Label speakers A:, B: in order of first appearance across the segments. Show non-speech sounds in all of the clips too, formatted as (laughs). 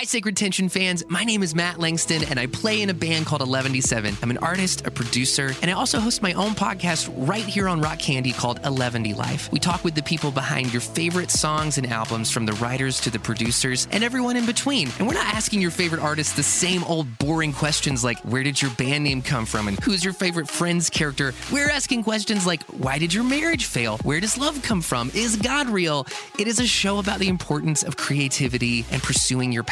A: Hi, Sacred Tension fans. My name is Matt Langston, and I play in a band called Eleventyseven. I'm an artist, a producer, and I also host my own podcast right here on Rock Candy called Eleventylife. We talk with the people behind your favorite songs and albums, from the writers to the producers, and everyone in between. And we're not asking your favorite artists the same old boring questions like, where did your band name come from? And who's your favorite friend's character? We're asking questions like, why did your marriage fail? Where does love come from? Is God real? It is a show about the importance of creativity and pursuing your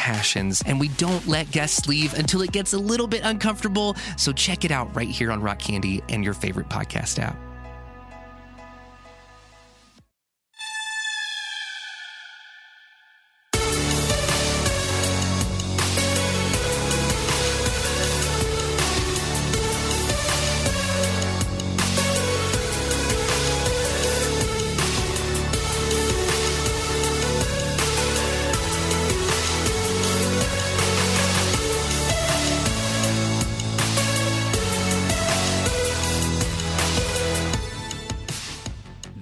A: And we don't let guests leave until it gets a little bit uncomfortable. So check it out right here on Rock Candy and your favorite podcast app.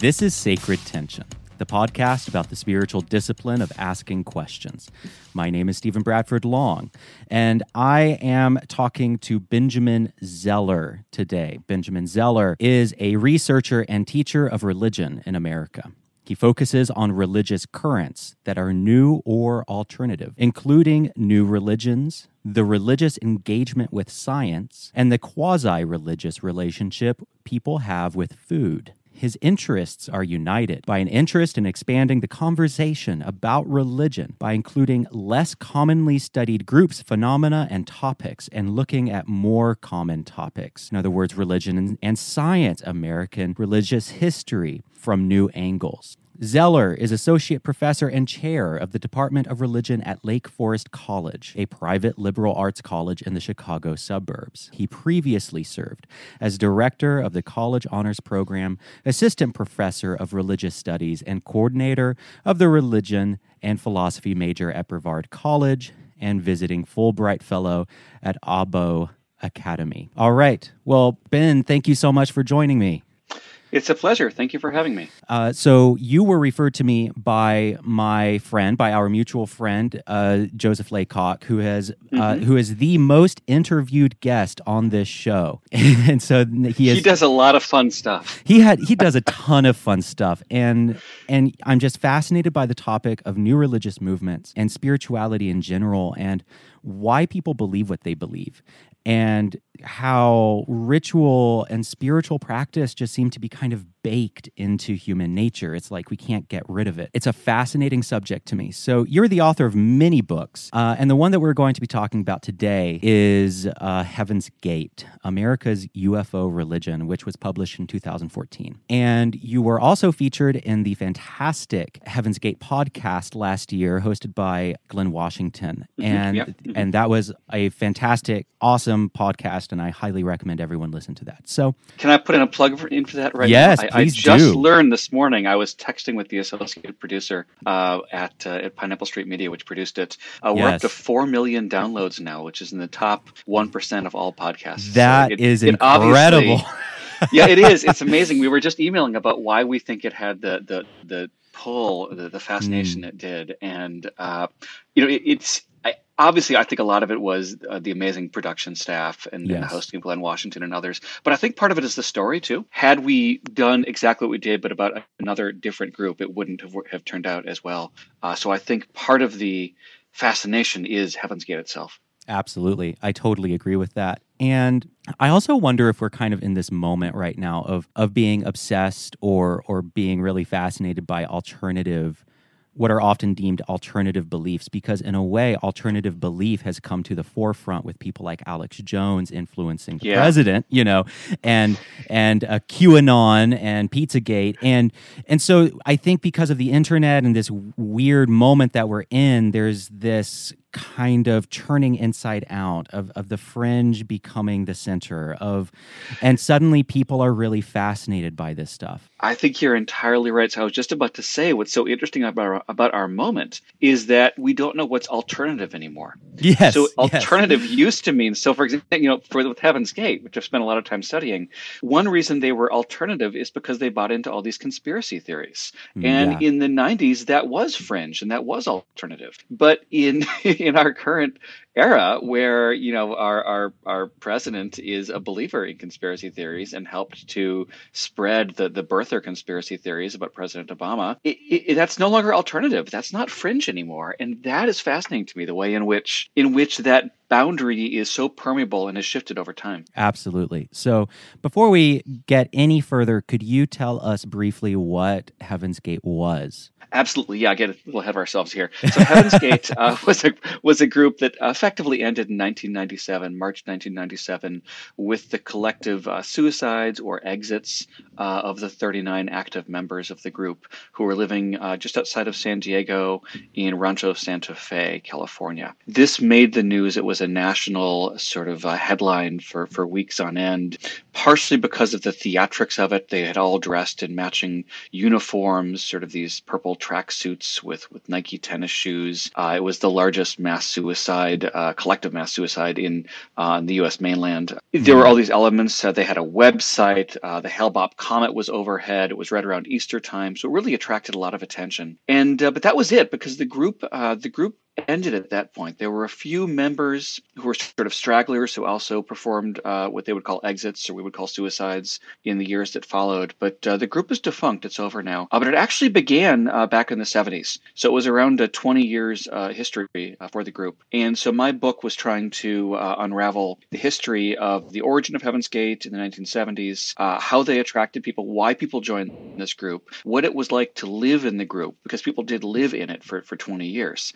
B: This is Sacred Tension, the podcast about the spiritual discipline of asking questions. My name is Stephen Bradford Long, and I am talking to Benjamin Zeller today. Benjamin Zeller is a researcher and teacher of religion in America. He focuses on religious currents that are new or alternative, including new religions, the religious engagement with science, and the quasi religious relationship people have with food. His interests are united by an interest in expanding the conversation about religion by including less commonly studied groups, phenomena, and topics, and looking at more common topics. In other words, religion and science, American religious history from new angles. Zeller is associate professor and chair of the Department of Religion at Lake Forest College, a private liberal arts college in the Chicago suburbs. He previously served as director of the college honors program, assistant professor of religious studies, and coordinator of the religion and philosophy major at Brevard College, and visiting Fulbright fellow at Abo Academy. All right. Well, Ben, thank you so much for joining me.
C: It's a pleasure. Thank you for having me.
B: Uh, so you were referred to me by my friend, by our mutual friend uh, Joseph Laycock, who has uh, mm-hmm. uh, who is the most interviewed guest on this show, (laughs) and so he is,
C: he does a lot of fun stuff.
B: He had he does a ton of fun stuff, and and I'm just fascinated by the topic of new religious movements and spirituality in general, and why people believe what they believe and how ritual and spiritual practice just seem to be kind of baked into human nature. It's like we can't get rid of it. It's a fascinating subject to me. So, you're the author of many books, uh, and the one that we're going to be talking about today is uh, Heaven's Gate America's UFO Religion, which was published in 2014. And you were also featured in the fantastic Heaven's Gate podcast last year, hosted by Glenn Washington. Mm-hmm. And, yep. mm-hmm. and that was a fantastic, awesome podcast, and I highly recommend everyone listen to that. So,
C: can I put in a plug for, in for that right
B: yes,
C: now?
B: I, Please
C: I just
B: do.
C: learned this morning. I was texting with the associate producer uh, at uh, at Pineapple Street Media, which produced it. Uh, we're up to four million downloads now, which is in the top one percent of all podcasts.
B: That so it, is it incredible. (laughs)
C: yeah, it is. It's amazing. We were just emailing about why we think it had the the the pull, the, the fascination mm. it did, and uh, you know, it, it's obviously, I think a lot of it was uh, the amazing production staff and, yes. and, the hosting of Glenn Washington and others. But I think part of it is the story too. Had we done exactly what we did, but about another different group, it wouldn't have, have turned out as well. Uh, so I think part of the fascination is Heaven's Gate itself.
B: Absolutely. I totally agree with that. And I also wonder if we're kind of in this moment right now of of being obsessed or or being really fascinated by alternative what are often deemed alternative beliefs because in a way alternative belief has come to the forefront with people like Alex Jones influencing the yeah. president you know and and uh, QAnon and Pizzagate and and so I think because of the internet and this weird moment that we're in there's this kind of turning inside out of, of the fringe becoming the center of and suddenly people are really fascinated by this stuff
C: i think you're entirely right so i was just about to say what's so interesting about our, about our moment is that we don't know what's alternative anymore
B: yes
C: so alternative yes. used to mean so for example you know for with heaven's gate which i've spent a lot of time studying one reason they were alternative is because they bought into all these conspiracy theories mm, and yeah. in the 90s that was fringe and that was alternative but in (laughs) in our current era where you know our, our our president is a believer in conspiracy theories and helped to spread the the birther conspiracy theories about President Obama. It, it, that's no longer alternative. That's not fringe anymore, and that is fascinating to me. The way in which in which that boundary is so permeable and has shifted over time.
B: Absolutely. So, before we get any further, could you tell us briefly what Heaven's Gate was?
C: Absolutely, yeah. Get a little ahead of ourselves here. So Heaven's (laughs) Gate uh, was a was a group that effectively ended in 1997, March 1997, with the collective uh, suicides or exits uh, of the 39 active members of the group who were living uh, just outside of San Diego in Rancho Santa Fe, California. This made the news. It was a national sort of uh, headline for for weeks on end, partially because of the theatrics of it. They had all dressed in matching uniforms, sort of these purple track suits with, with Nike tennis shoes. Uh, it was the largest mass suicide, uh, collective mass suicide in, uh, the U.S. mainland. There were all these elements. Uh, they had a website. Uh, the Hale-Bopp comet was overhead. It was right around Easter time, so it really attracted a lot of attention. And uh, but that was it because the group the group ended at that point. There were a few members who were sort of stragglers who also performed uh, what they would call exits or we would call suicides in the years that followed. But uh, the group is defunct. It's over now. Uh, but it actually began uh, back in the 70s. So it was around a 20 years uh, history uh, for the group. And so my book was trying to unravel the history of the origin of Heaven's Gate in the 1970s, how they attracted people, why people joined this group, what it was like to live in the group, because people did live in it for, for 20 years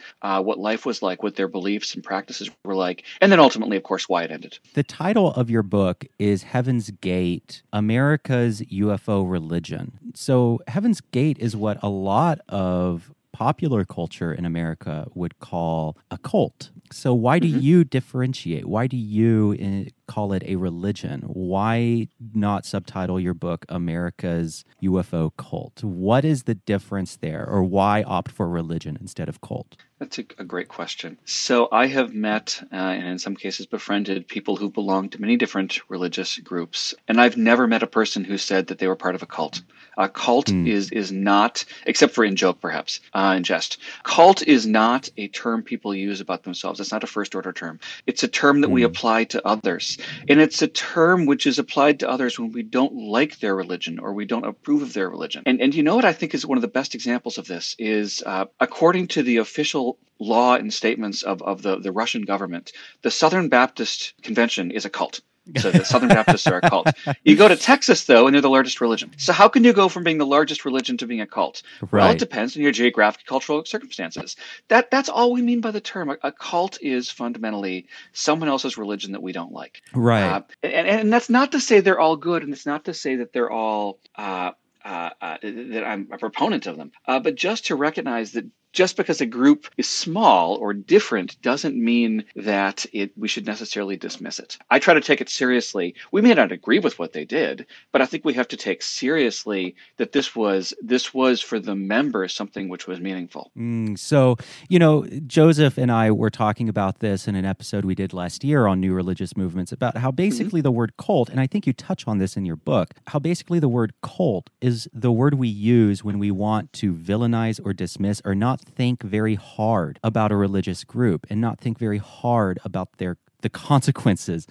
C: what life was like, what their beliefs and practices were like, and then ultimately, of course, why it ended.
B: The title of your book is Heaven's Gate America's UFO Religion. So, Heaven's Gate is what a lot of popular culture in America would call a cult. So, why do mm-hmm. you differentiate? Why do you eh, call it a religion? Why not subtitle your book America's UFO Cult? What is the difference there, or why opt for religion instead of cult?
C: That's a, a great question. So, I have met uh, and in some cases befriended people who belong to many different religious groups, and I've never met a person who said that they were part of a cult. A cult mm. is is not, except for in joke perhaps, uh, in jest. Cult is not a term people use about themselves. It's not a first order term. It's a term that mm. we hmm. apply to others, and it's a term which is applied to others when we don't like their religion or we don't approve of their religion. And and you know what I think is one of the best examples of this is uh, according to the official law and statements of, of the, the Russian government, the Southern Baptist Convention is a cult. So the Southern Baptists are a cult. (laughs) You go to Texas, though, and they're the largest religion. So how can you go from being the largest religion to being a cult? Right. Well, it depends on your geographic, cultural circumstances. That that's all we mean by the term. A, a cult is fundamentally someone else's religion that we don't like.
B: Right. Uh,
C: and, and that's not to say they're all good, and it's not to say that they're all. Uh, uh, uh, that I'm a proponent of them, uh, but just to recognize that just because a group is small or different doesn't mean that it we should necessarily dismiss it. I try to take it seriously. We may not agree with what they did, but I think we have to take seriously that this was this was for the members something which was meaningful.
B: Mm, so, you know, Joseph and I were talking about this in an episode we did last year on new religious movements about how basically mm-hmm. the word cult, and I think you touch on this in your book, how basically the word cult is the word we use when we want to villainize or dismiss or not think very hard about a religious group and not think very hard about their the consequences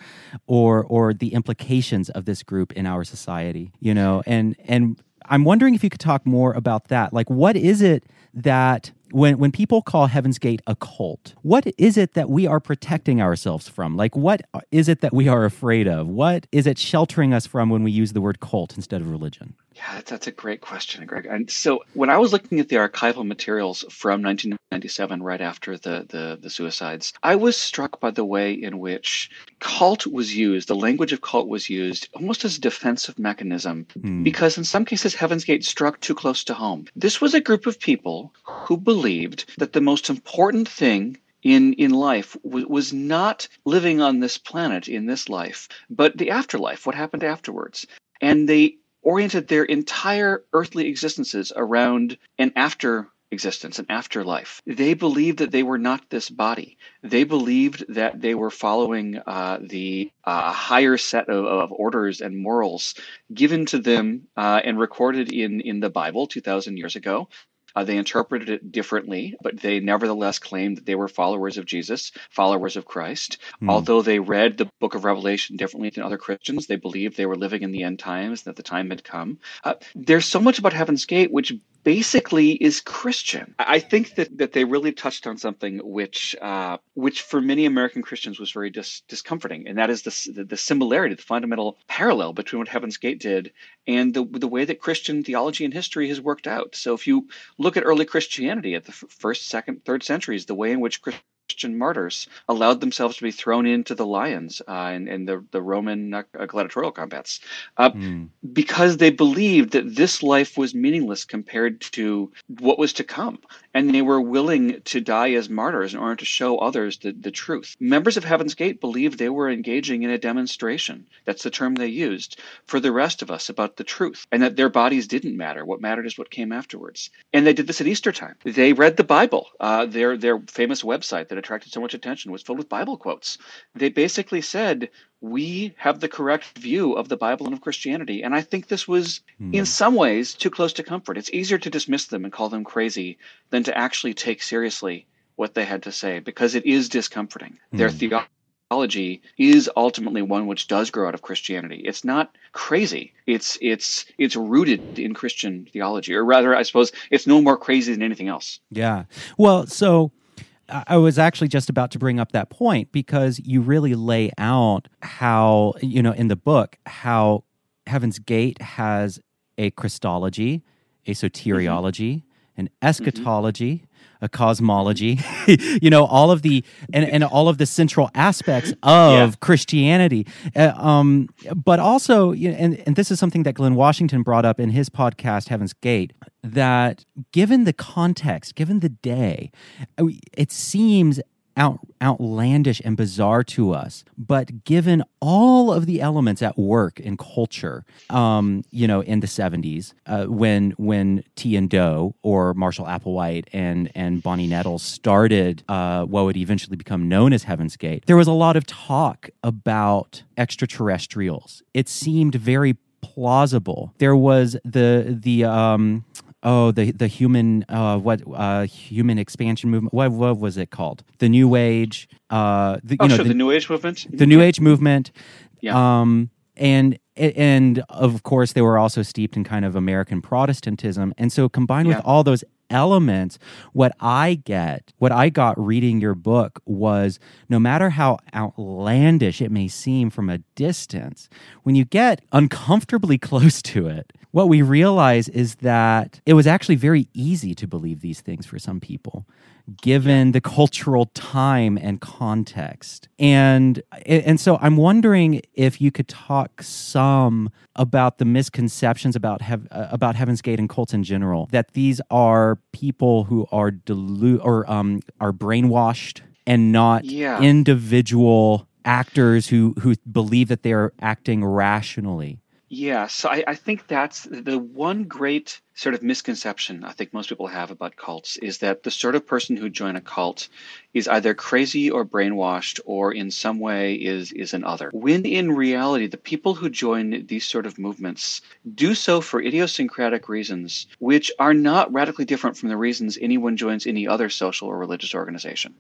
B: or or the implications of this group in our society you know? And and i'm wondering if you could talk more about that. Like what is it that when when people call Heaven's Gate a cult, what is it that we are protecting ourselves from? Like what is it that we are afraid of? What is it sheltering us from when we use the word cult instead of religion?
C: Yeah, that's a great question, Greg. And so when I was looking at the archival materials from 1997, right after the, the, the suicides, I was struck by the way in which cult was used, the language of cult was used almost as a defensive mechanism, mm. because in some cases, Heaven's Gate struck too close to home. This was a group of people who believed that the most important thing in in life w- was not living on this planet in this life, but the afterlife, what happened afterwards. And they oriented their entire earthly existences around an after existence, an afterlife. They believed that they were not this body. They believed that they were following uh, the uh, higher set of, of, orders and morals given to them uh, and recorded in, in the Bible 2,000 years ago. Uh, they interpreted it differently, but they nevertheless claimed that they were followers of Jesus, followers of Christ. Mm. Although they read the book of Revelation differently than other Christians, they believed they were living in the end times, that the time had come. Uh, there's so much about Heaven's Gate which basically is Christian. I think that, that they really touched on something which uh, which for many American Christians was very dis- discomforting, and that is the, the similarity, the fundamental parallel between what Heaven's Gate did and the the way that Christian theology and history has worked out. So if you look at early Christianity at the first, second, third centuries, the way in which Christian martyrs allowed themselves to be thrown into the lions uh, in, in the, the Roman uh, gladiatorial combats uh, mm. because they believed that this life was meaningless compared to what was to come. And they were willing to die as martyrs in order to show others the, the truth. Members of Heaven's Gate believed they were engaging in a demonstration. That's the term they used for the rest of us about the truth, and that their bodies didn't matter. What mattered is what came afterwards. And they did this at Easter time. They read the Bible. Uh, their, their famous website that attracted so much attention was filled with Bible quotes. They basically said, we have the correct view of the Bible and of Christianity. And I think this was, mm. in some ways, too close to comfort. It's easier to dismiss them and call them crazy than to actually take seriously what they had to say because it is discomforting. Mm. Their theology is ultimately one which does grow out of Christianity. It's not crazy. It's it's it's rooted in Christian theology, or rather, I suppose it's no more crazy than anything else.
B: Yeah. Well, so I was actually just about to bring up that point because you really lay out how, you know, in the book, how Heaven's Gate has a Christology, a soteriology, mm-hmm. an eschatology, mm-hmm a cosmology, (laughs) you know, all of the and, and all of the central aspects (laughs) of yeah. Christianity. Uh, um, but also, you know, and, and this is something that Glenn Washington brought up in his podcast, Heaven's Gate, that given the context, given the day, uh, it seems out, outlandish and bizarre to us. But given all of the elements at work in culture, um, you know, in the 70s, uh, when when Ti and Doe or Marshall Applewhite and, and Bonnie Nettles started uh, what would eventually become known as Heaven's Gate, there was a lot of talk about extraterrestrials. It seemed very plausible. There was the the um, oh the the human uh, what uh, human expansion movement what what was it called the new age uh
C: the, oh, you know sure, the, the, new age movement
B: the new age movement yeah. um and and of course they were also steeped in kind of American Protestantism and so combined yeah. with all those elements what i get what i got reading your book was no matter how outlandish it may seem from a distance when you get uncomfortably (laughs) close to it what we realize is that it was actually very easy to believe these things for some people given the cultural time and context. And and so i'm wondering if you could talk some about the misconceptions about hev- uh, about heaven's gate and cults in general that these are people who are delu- or um, are brainwashed and not yeah. individual actors who who believe that they're acting rationally
C: yeah, so I, I think that's the one great sort of misconception I think most people have about cults is that the sort of person who join a cult is either crazy or brainwashed or in some way is is an other. When in reality the people who join these sort of movements do so for idiosyncratic reasons which are not radically different from the reasons anyone joins any other social or religious organization.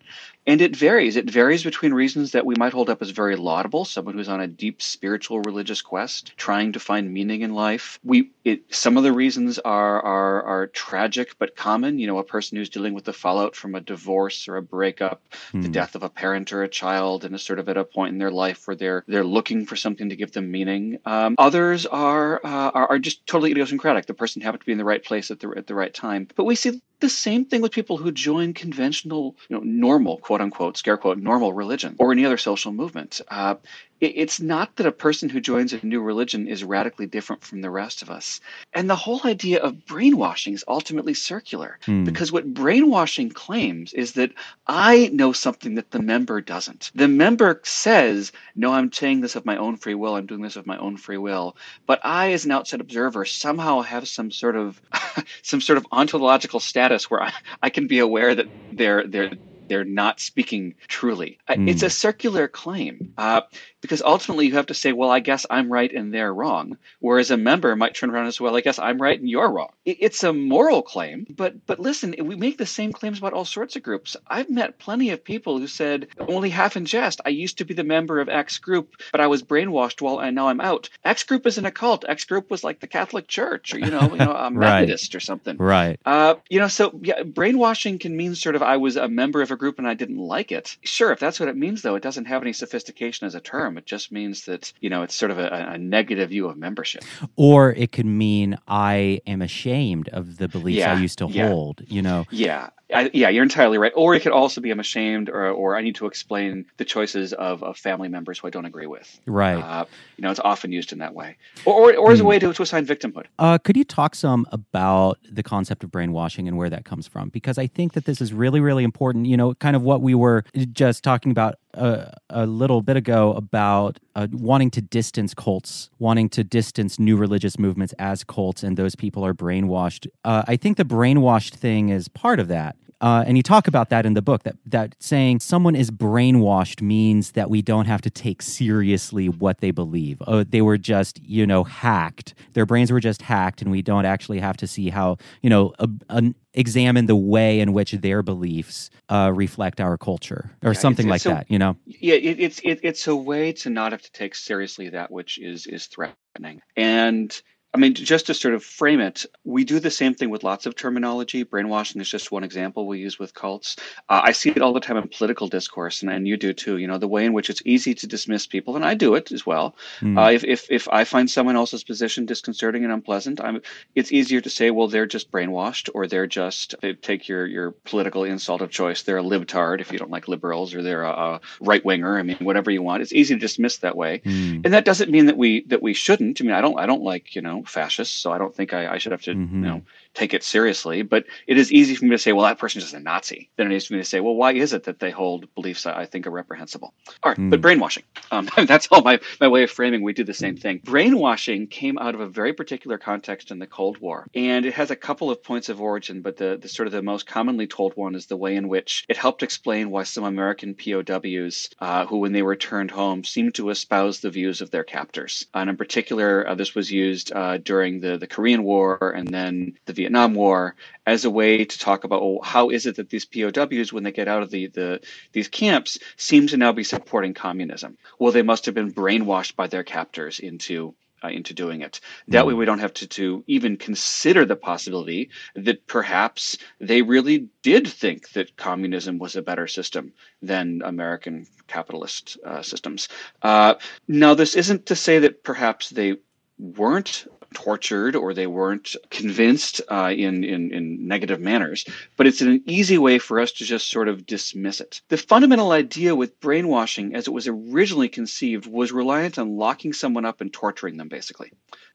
C: And it varies. It varies between reasons that we might hold up as very laudable, someone who's on a deep spiritual religious quest, trying to find meaning in life. We it, some of the reasons are are, are are tragic but common. You know, a person who's dealing with the fallout from a divorce or a breakup, mm. the hmm. death of a parent or a child, and is sort of at a point in their life where they're they're looking for something to give them meaning. Um, others are, uh, are are just totally idiosyncratic. The person happened to be in the right place at the at the right time. But we see the same thing with people who join conventional, you know, normal, quote unquote, scare quote, normal religion or any other social movement. Uh, it, it's not that a person who joins a new religion is radically different from the rest of us. And the whole idea of brainwashing is ultimately circular hmm. because what brainwashing claims is that I know something that the member doesn't. The member says, No, I'm saying this of my own free will, I'm doing this of my own free will. But I, as an outside observer, somehow have some sort of (laughs) some sort of ontological status where I, I can be aware that they're they're they're not speaking truly. Mm. It's a circular claim uh, because ultimately you have to say, well, I guess I'm right and they're wrong. Whereas a member might turn around and say, well, I guess I'm right and you're wrong. It's a moral claim, but but listen, we make the same claims about all sorts of groups. I've met plenty of people who said, only half in jest, I used to be the member of X group, but I was brainwashed while and now I'm out. X group isn't a cult. X group was like the Catholic Church or you know, you know, a (laughs) Methodist right. or something.
B: Right.
C: Uh, you know, so yeah, brainwashing can mean sort of I was a member of a group and I didn't like it. Sure, if that's what it means, though, it doesn't have any sophistication as a term. It just means that you know it's sort of a, a negative view of membership.
B: Or it could mean I am ashamed of the beliefs yeah, I used to yeah. hold. You know.
C: Yeah, I, yeah, you're entirely right. Or it could also be I'm ashamed, or, or I need to explain the choices of, of family members who I don't agree with.
B: Right. Uh,
C: you know, it's often used in that way, or or, or as a hmm. way to, to assign victimhood.
B: Uh, could you talk some about the concept of brainwashing and where that comes from? Because I think that this is really, really important. You know, kind of what we were just talking about a, a, little bit ago about uh, wanting to distance cults, wanting to distance new religious movements as cults, and those people are brainwashed. Uh, I think the brainwashed thing is part of that. Uh, and you talk about that in the book that that saying someone is brainwashed means that we don't have to take seriously what they believe. Oh, they were just you know hacked. Their brains were just hacked, and we don't actually have to see how you know a, a, examine the way in which their beliefs uh, reflect our culture or yeah, something it's, it's like a, that. You know?
C: Yeah, it, it's it, it's a way to not have to take seriously that which is is threatening and I mean, just to sort of frame it, we do the same thing with lots of terminology. Brainwashing is just one example we use with cults. Uh, I see it all the time in political discourse, and, and you do too. You know, the way in which it's easy to dismiss people, and I do it as well. Mm. Uh, if, if, if I find someone else's position disconcerting and unpleasant, I'm, it's easier to say, well, they're just brainwashed, or they're just, they take your, your political insult of choice. They're a libtard if you don't like liberals, or they're a, a right winger. I mean, whatever you want. It's easy to dismiss that way. Mm. And that doesn't mean that we, that we shouldn't. I mean, I don't, I don't like, you know, fascists, so I don't think I, I should have to mm-hmm. you know take it seriously. But it is easy for me to say, well, that person is a Nazi. Then it is for me to say, well, why is it that they hold beliefs that I think are reprehensible? All right, mm. but brainwashing. Um, (laughs) that's all my, my way of framing. We do the same thing. Brainwashing came out of a very particular context in the Cold War, and it has a couple of points of origin. But the, the sort of the most commonly told one is the way in which it helped explain why some American POWs, uh, who when they returned home, seemed to espouse the views of their captors. And in particular, uh, this was used uh, during the the Korean War and then the Vietnam War as a way to talk about well, how is it that these POWs, when they get out of the, the these camps, seem to now be supporting communism? Well, they must have been brainwashed by their captors into uh, into doing it. That way, hmm. we don't have to, to even consider the possibility that perhaps they really did think that communism was a better system than American capitalist uh, systems. Uh, now, this isn't to say that perhaps they weren't tortured or they weren't convinced uh, in, in, in negative manners, but it's an easy way for us to just sort of dismiss it. The fundamental idea with brainwashing, as it was originally conceived, was reliant on locking someone up and torturing them, basically.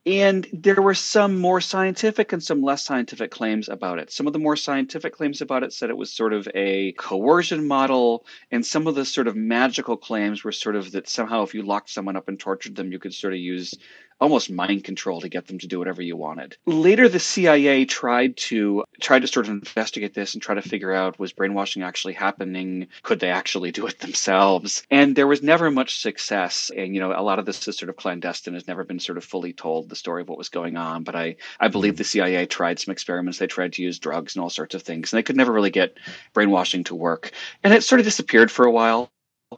C: And there were some more scientific and some less scientific claims about it. Some of the more scientific claims about it said it was sort of a coercion model, and some of the sort of magical claims were sort of that somehow if you locked someone up and tortured them, you could sort of use almost mind control to get them to do whatever you wanted. Later, the CIA tried to tried to sort of investigate this and try to figure out was brainwashing actually happening? Could they actually do it themselves? And there was never much success. And you know, a lot of this is sort of clandestine, has never been sort of fully told the story of what was going on. But I I believe the CIA tried some experiments. They tried to use drugs and all sorts of things, and they could never really get brainwashing to work. And it sort of disappeared for a while.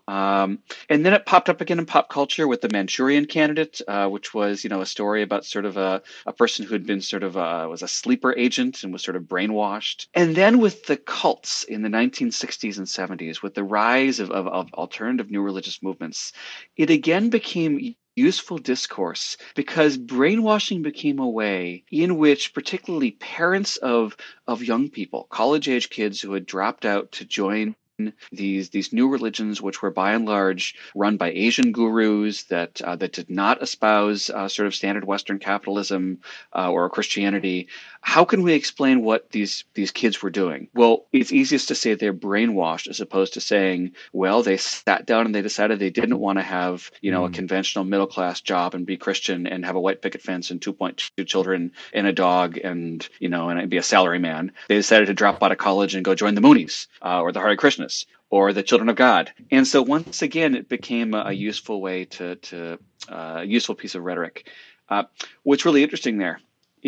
C: Um, and then it popped up again in pop culture with the Manchurian Candidate, uh, which was you know a story about sort of a, a person who had been sort of a, was a sleeper agent and was sort of brainwashed. And then with the cults in the 1960s and 70s, with the rise of, of, of alternative new religious movements, it again became useful discourse because brainwashing became a way in which particularly parents of of young people college age kids who had dropped out to join these these new religions, which were by and large run by Asian gurus that uh, that did not espouse uh, sort of standard Western capitalism uh, or Christianity. How can we explain what these these kids were doing? Well, it's easiest to say they're brainwashed as opposed to saying, well, they sat down and they decided they didn't want to have you know mm. a conventional middle class job and be Christian and have a white picket fence and 2.2 children and a dog and you know and be a salary man. They decided to drop out of college and go join the Moonies uh, or the Hare Krishna or the children of God. And so once again, it became a, a useful way to, to uh, useful piece of rhetoric. Uh, what's really interesting there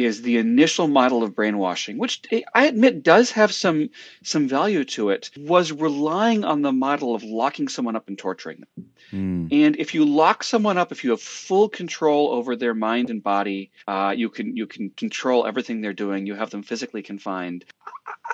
C: is the initial model of brainwashing, which I admit does have some some value to it, was relying on the model of locking someone up and torturing them. Mm. And if you lock someone up, if you have full control over their mind and body, uh, you can you can control everything they're doing. You have them physically confined.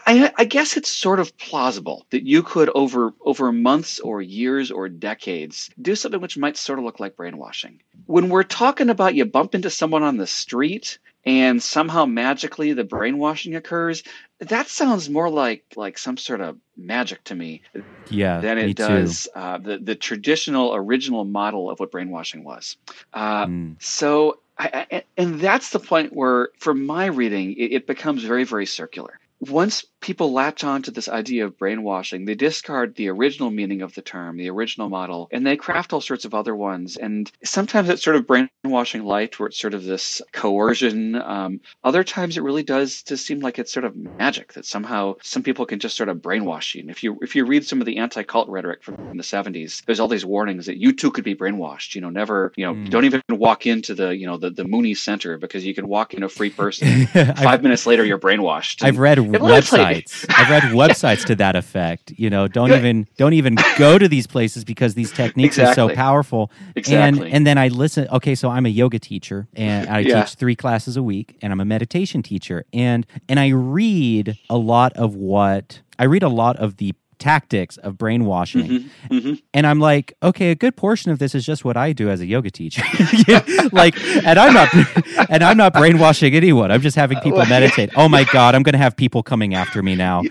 C: I, I, guess it's sort of plausible that you could over over months or years or decades do something which might sort of look like brainwashing. When we're talking about you bump into someone on the street and somehow magically the brainwashing occurs that sounds more like like some sort of magic to me
B: yeah
C: than it does uh, the the traditional original model of what brainwashing was. Uh, mm. so I, I, and that's the point where for my reading it, it becomes very very circular once people latch on to this idea of brainwashing, they discard the original meaning of the term, the original model, and they craft all sorts of other ones. And sometimes it's sort of brainwashing light, where it's sort of this coercion. Um, other times it really does just seem like it's sort of magic that somehow some people can just sort of brainwash you. And if you if you read some of the anti-cult rhetoric from the 70s, there's all these warnings that you too could be brainwashed. You know, never, you know, mm. don't even walk into the, you know, the, the Moonie Center because you can walk in a free person. (laughs) Five minutes later, you're brainwashed.
B: I've read websites. I've read websites to that effect. You know, don't even don't even go to these places because these techniques exactly. are so powerful.
C: Exactly.
B: And and then I listen. Okay, so I'm a yoga teacher and I yeah. teach three classes a week, and I'm a meditation teacher, and and I read a lot of what I read a lot of the tactics of brainwashing. Mm-hmm, mm-hmm. And I'm like, okay, a good portion of this is just what I do as a yoga teacher. (laughs) like, and I'm not, (laughs) and I'm not brainwashing anyone. I'm just having people meditate. Oh my God, I'm going to have people coming after me now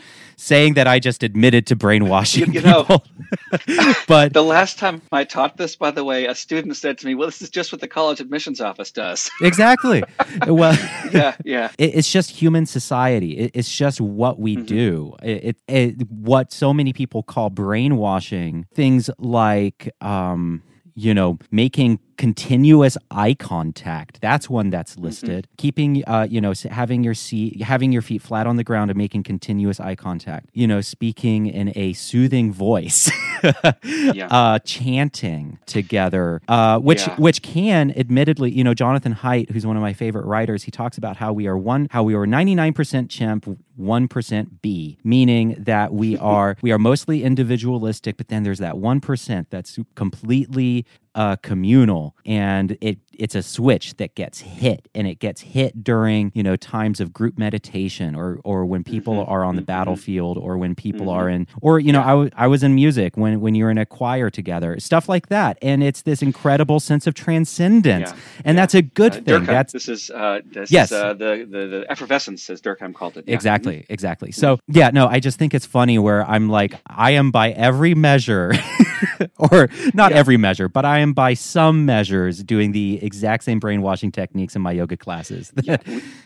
B: saying that I just admitted to brainwashing you, you know, (laughs) but
C: the last time I taught this, by the way, a student said to me, "Well, this is just what the college admissions office does." (laughs)
B: exactly. Well, (laughs)
C: yeah, yeah.
B: It, it's just human society. It, it's just what we mm-hmm. do. It, it, what so many people call brainwashing. Things like. Um, you know, making continuous eye contact that's one that's mm-hmm. listed mm-hmm. keeping uh you know having your seat having your feet flat on the ground and making continuous eye contact you know speaking in a soothing voice (laughs) yeah. uh chanting together uh which yeah. which can admittedly you know jonathan haidt who's one of my favorite writers he talks about how we are one how we are 99% chimp 1% bee meaning that we (laughs) are we are mostly individualistic but then there's that 1% that's completely uh, communal and it it's a switch that gets hit and it gets hit during you know times of group meditation or or when people mm-hmm. are on the mm-hmm. battlefield or when people mm-hmm. are in or you know I, w- I was in music when when you're in a choir together stuff like that and it's this incredible sense of transcendence yeah. and yeah. that's a good uh, thing
C: Durkheim,
B: that's
C: this is uh this yes. is uh, the, the the effervescence as Durkheim called it
B: yeah. exactly mm-hmm. exactly so yeah no I just think it's funny where I'm like I am by every measure (laughs) (laughs) or not every measure but I am by some measures doing the exact same brainwashing techniques in my yoga classes.
C: yeah,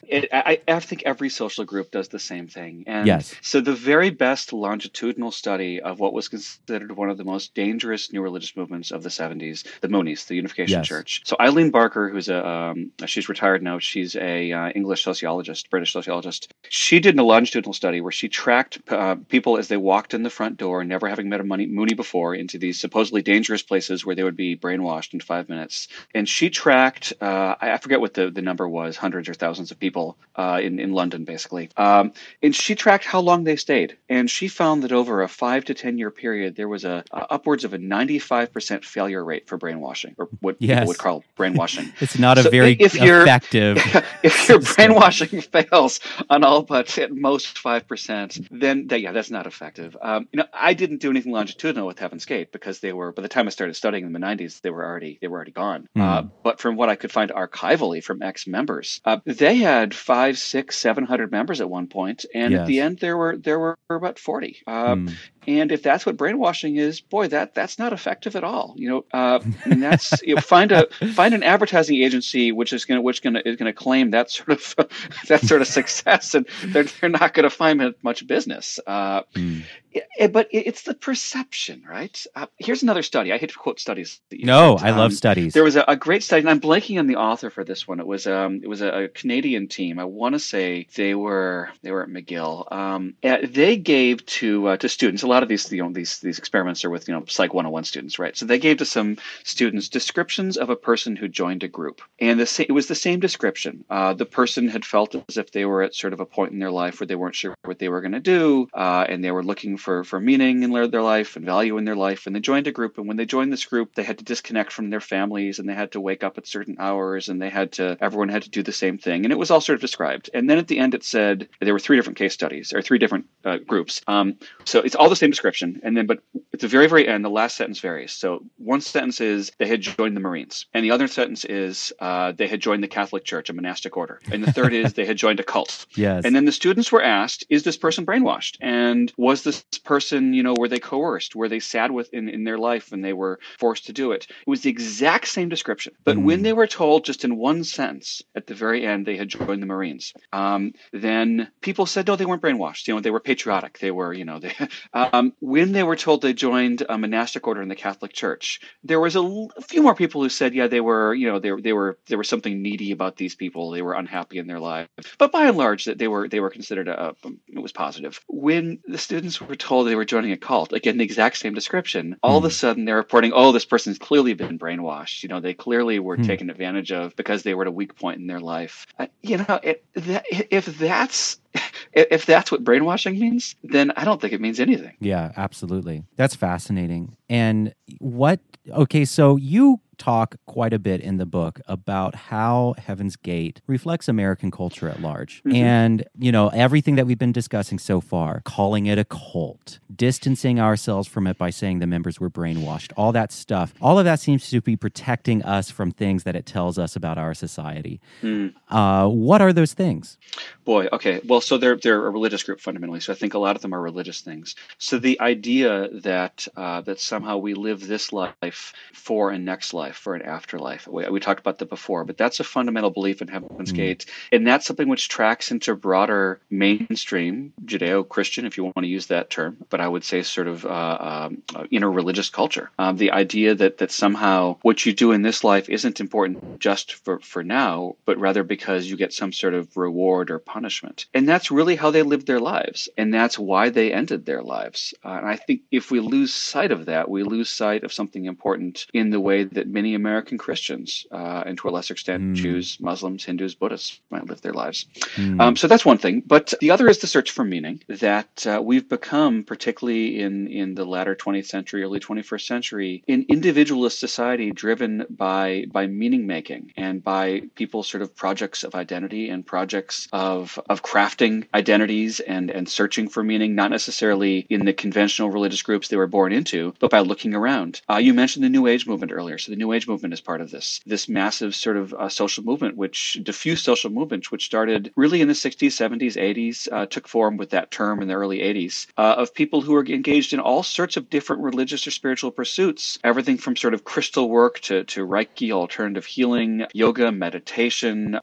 C: it, I, I, think every social group does the same thing. And
B: yes.
C: So the very best longitudinal study of what was considered one of the most dangerous new religious movements of the 70s, the Moonies, the Unification yes. Church. So Eileen Barker, who's a um, she's retired now. She's a uh, English sociologist, British sociologist. She did a longitudinal study where she tracked uh, people as they walked in the front door, never having met a Moonie before, into these supposedly dangerous places where they would be brainwashed in five minutes. And she tracked, uh, I forget what the, the number was, hundreds or thousands of people uh, in, in London, basically. Um, and she tracked how long they stayed. And she found that over a five to 10 year period, there was a, a upwards of a 95% failure rate for brainwashing, or what yes. people would call brainwashing. (laughs)
B: it's not a so very if effective. (laughs)
C: if your brainwashing (laughs) fails on all but at most 5%, then that, yeah, that's not effective. Um, you know, I didn't do anything longitudinal with Heaven's Gate because they were, by the time I started studying in the 90s, they were already, they were already gone. Mm. Uh, but from what I could find archivally from ex members, uh, they had five, six, seven hundred members at one point, and yes. at the end there were there were about forty. Uh, mm. And if that's what brainwashing is, boy, that that's not effective at all. You know, uh, and that's you know, find a (laughs) find an advertising agency which is going to which gonna is going to claim that sort of (laughs) that sort of success, and they're they're not going to find much business. Uh, mm. it, but it's the perception, right? Uh, here's another study. I hate to quote studies.
B: no, I love um, studies.
C: There was a, a, great study, and I'm blanking on the author for this one. It was um, it was a, a Canadian team. I want to say they were they were at McGill. Um, they gave to uh, to students. A lot of these you know these these experiments are with you know Psych 101 students, right? So they gave to some students descriptions of a person who joined a group, and the it was the same description. Uh, the person had felt as if they were at sort of a point in their life where they weren't sure what they were going to do, uh, and they were looking for for meaning in their life and value in their life, and they joined a group. And when they joined this group, they had to disconnect from their families, and they had to wake up at certain hours, and they had to everyone had to do the same thing, and it was all sort of described. And then at the end, it said there were three different case studies or three different uh, groups. Um, so it's all the same description, and then but at the very very end, the last sentence varies. So one sentence is they had joined the Marines, and the other sentence is uh, they had joined the Catholic Church, a monastic order, and the third is (laughs) they had joined a cult.
B: Yes.
C: And then the students were asked, "Is this person brainwashed? And was this person, you know, were they coerced? Were they sad with in, in their life when they were forced to do it?" It was the exact same description, but mm. when they were told just in one sentence at the very end they had joined the Marines, um, then people said, "No, they weren't brainwashed. You know, they were patriotic. They were, you know, they." (laughs) Um, when they were told they joined a monastic order in the Catholic Church, there was a, l- a few more people who said, "Yeah, they were, you know, they they were there was something needy about these people. They were unhappy in their lives." But by and large, that they were they were considered a, it was positive. When the students were told they were joining a cult, again the exact same description, all mm. of a hmm. sudden they're reporting, "Oh, this person's clearly been brainwashed. You know, they clearly were mm. taken advantage of because they were at a weak point in their life." Uh, you know, it, that, if that's if that's what brainwashing means, then I don't think it means anything.
B: Yeah, absolutely. That's fascinating. And what, okay, so you talk quite a bit in the book about how Heaven's Gate reflects American culture at large. Mm-hmm. And, you know, everything that we've been discussing so far, calling it a cult, distancing ourselves from it by saying the members were brainwashed, all that stuff, all of that seems to be protecting us from things that it tells us about our society. Mm. Uh, what are those things?
C: Boy, okay. Well, so they're, they're a religious group fundamentally. So I think a lot of them are religious things. So the idea that, uh, that somehow we live this life for a next life, for an afterlife. We, we talked about that before, but that's a fundamental belief in Heaven's mm. Gate. And that's something which tracks into broader mainstream Judeo Christian, if you want to use that term, but I would say sort of uh, um, inner religious culture. Um, the idea that, that somehow what you do in this life isn't important just for, for now, but rather because you get some sort of reward or punishment. And that's really how they lived their lives. And that's why they ended their lives. Uh, and I think if we lose sight of that, we lose sight of something important in the way that many American Christians, uh, and to a lesser extent, mm. Jews, Muslims, Hindus, Buddhists might live their lives. Mm. Um, so that's one thing. But the other is the search for meaning that uh, we've become, particularly in, in the latter 20th century, early 21st century, an individualist society driven by, by meaning making and by people's sort of projects of identity and projects of, of crafting identities and, and searching for meaning, not necessarily in the conventional religious groups they were born into, but by looking around. Uh, you mentioned the New Age movement earlier. So the New Age movement is part of this. This massive sort of uh, social movement, which diffuse social movement, which started really in the 60s, 70s, 80s, uh, took form with that term in the early 80s, uh, of people who were engaged in all sorts of different religious or spiritual pursuits. Everything from sort of crystal work to, to Reiki, alternative healing, yoga, meditation,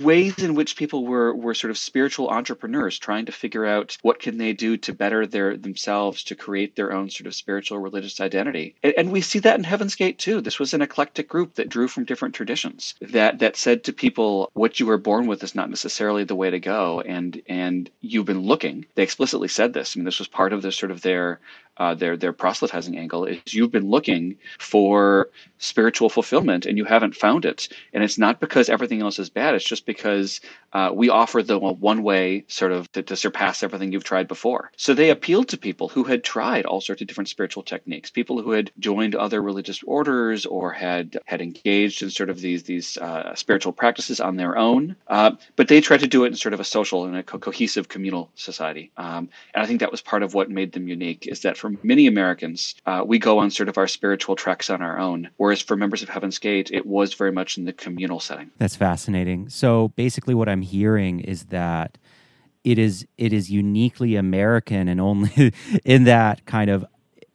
C: ways in which people were, were sort of spiritual entrepreneurs trying to figure out what can they do to better their themselves to create their own sort of spiritual religious identity. And, and we see that in Heaven's Gate too. This was an eclectic group that drew from different traditions that that said to people what you were born with is not necessarily the way to go and and you've been looking. They explicitly said this. I mean this was part of the sort of their uh, their their proselytizing angle is you've been looking for spiritual fulfillment and you haven't found it. And it's not because everything else is bad. It's just because uh, we offer the one way sort of to, to, surpass everything you've tried before. So they appealed to people who had tried all sorts of different spiritual techniques people who had joined other religious orders or had had engaged in sort of these these uh, spiritual practices on their own. Uh, but they tried to do it in sort of a social and a co- cohesive communal society. Um, and i think that was part of what made them unique is that for many Americans, uh, we go on sort of our spiritual treks on our own. Whereas for members of Heaven's Gate, it was very much in the communal setting.
B: That's fascinating. So basically, what I'm hearing is that it is it is uniquely American and only (laughs) in that kind of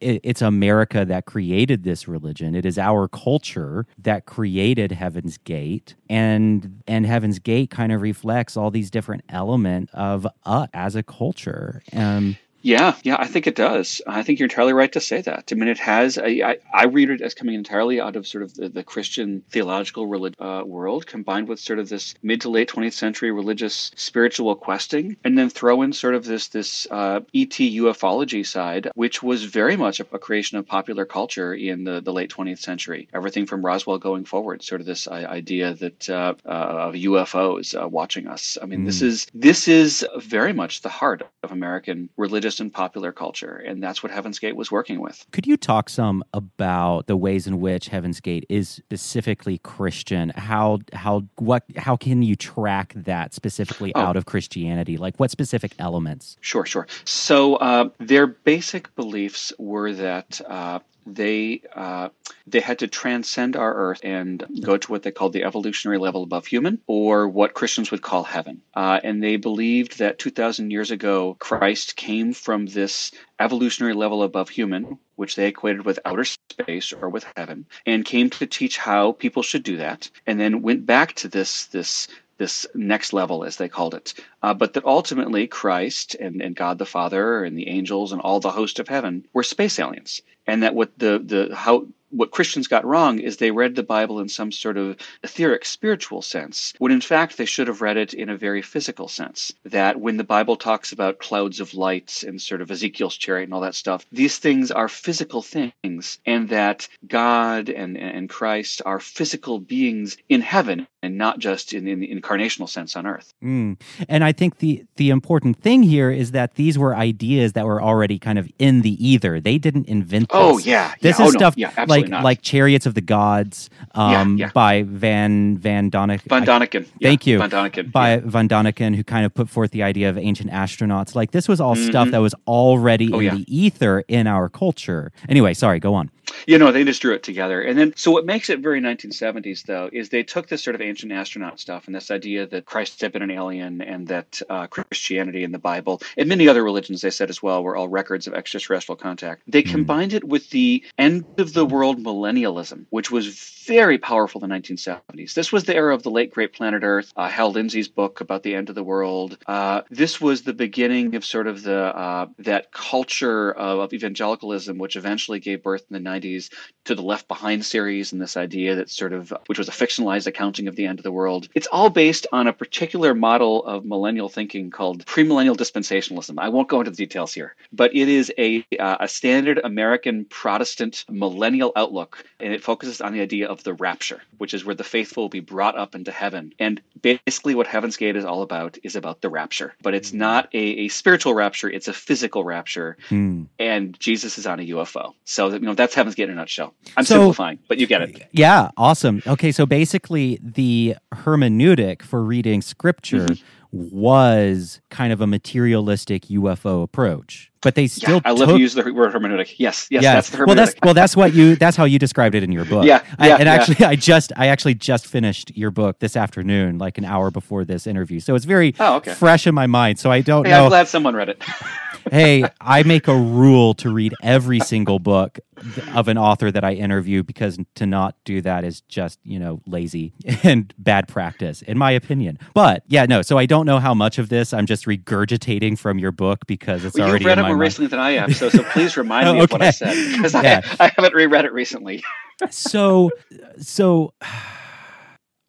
B: it's America that created this religion. It is our culture that created Heaven's Gate, and and Heaven's Gate kind of reflects all these different elements of us as a culture. Um,
C: Yeah, yeah, I think it does. I think you're entirely right to say that. I mean, it has. I, I, I read it as coming entirely out of sort of the, the Christian theological uh, world, combined with sort of this mid to late 20th century religious spiritual questing, and then throw in sort of this this uh, ET ufology side, which was very much a, a, creation of popular culture in the, the late 20th century. Everything from Roswell going forward, sort of this uh, idea that uh, uh of UFOs uh, watching us. I mean, mm. this is this is very much the heart of American religious in popular culture, and that's what Heaven's Gate was working with.
B: Could you talk some about the ways in which Heaven's Gate is specifically Christian? How how what how can you track that specifically oh. out of Christianity? Like what specific elements?
C: Sure, sure. So uh, their basic beliefs were that uh, they uh, they had to transcend our earth and go to what they called the evolutionary level above human, or what Christians would call heaven. Uh, and they believed that 2,000 years ago, Christ came from this evolutionary level above human, which they equated with outer space or with heaven, and came to teach how people should do that, and then went back to this this this next level, as they called it. Uh, but that ultimately Christ and, and God the Father and the angels and all the host of heaven were space aliens. And that what the, the how what Christians got wrong is they read the Bible in some sort of etheric spiritual sense, when in fact they should have read it in a very physical sense. That when the Bible talks about clouds of light and sort of Ezekiel's chariot and all that stuff, these things are physical things, and that God and, and Christ are physical beings in heaven and not just in, in the incarnational sense on earth.
B: Mm. And I think the, the important thing here is that these were ideas that were already kind of in the ether. They didn't invent
C: oh, this. Oh, yeah.
B: This
C: yeah.
B: is oh, stuff
C: no. yeah,
B: like not. like Chariots of the Gods um,
C: yeah, yeah.
B: by Van Van Donick.
C: Van Däniken.
B: Thank you.
C: Van Däniken.
B: By Van Däniken, who kind of put forth the idea of ancient astronauts. Like this was all mm-hmm. stuff that was already oh, in the ether in our culture. Anyway, sorry, go on.
C: You know, they just drew it together. And then, so what makes it very 1970s, though, is they took this sort of ancient astronaut stuff and this idea that Christ had been an alien and that uh, Christianity and the Bible and many other religions, they said as well, were all records of extraterrestrial contact. They mm. combined it with the end of the world millennialism, which was very powerful in the 1970s. This was the era of the late great planet Earth, uh, Hal Lindsey's book about the end of the world. Uh, this was the beginning of sort of the uh, that culture of, of evangelicalism, which eventually gave birth in the 90s 90s to the Left Behind series and this idea that sort of, which was a fictionalized accounting of the end of the world. It's all based on a particular model of millennial thinking called premillennial dispensationalism. I won't go into the details here, but it is a, uh, a standard American Protestant millennial outlook, and it focuses on the idea of the rapture, which is where the faithful will be brought up into heaven. And basically, what Heaven's Gate is all about is about the rapture, but it's not a, a spiritual rapture; it's a physical rapture, mm. and Jesus is on a UFO. So you know that's Heaven's Gate in a nutshell. I'm so, simplifying, but you get it.
B: Yeah, awesome. Okay, so basically, the hermeneutic for reading scripture mm-hmm. was kind of a materialistic UFO approach. But they still.
C: Yeah, I love to use the word hermeneutic. Yes, yes, yes. that's the hermeneutic.
B: Well, that's well, that's what you. That's how you described it in your book.
C: yeah,
B: I,
C: yeah.
B: And
C: yeah.
B: actually, I just, I actually just finished your book this afternoon, like an hour before this interview. So it's very
C: oh, okay.
B: fresh in my mind. So I don't
C: hey,
B: know.
C: I'm glad someone read it. (laughs)
B: hey, I make a rule to read every (laughs) single book of an author that I interview because to not do that is just, you know, lazy (laughs) and bad practice, in my opinion. But yeah, no, so I don't know how much of this I'm just regurgitating from your book because it's
C: well,
B: already.
C: You've read
B: it
C: more recently than I am. so so please remind me okay. of what I said because yeah. I, I haven't reread it recently. (laughs)
B: so, so.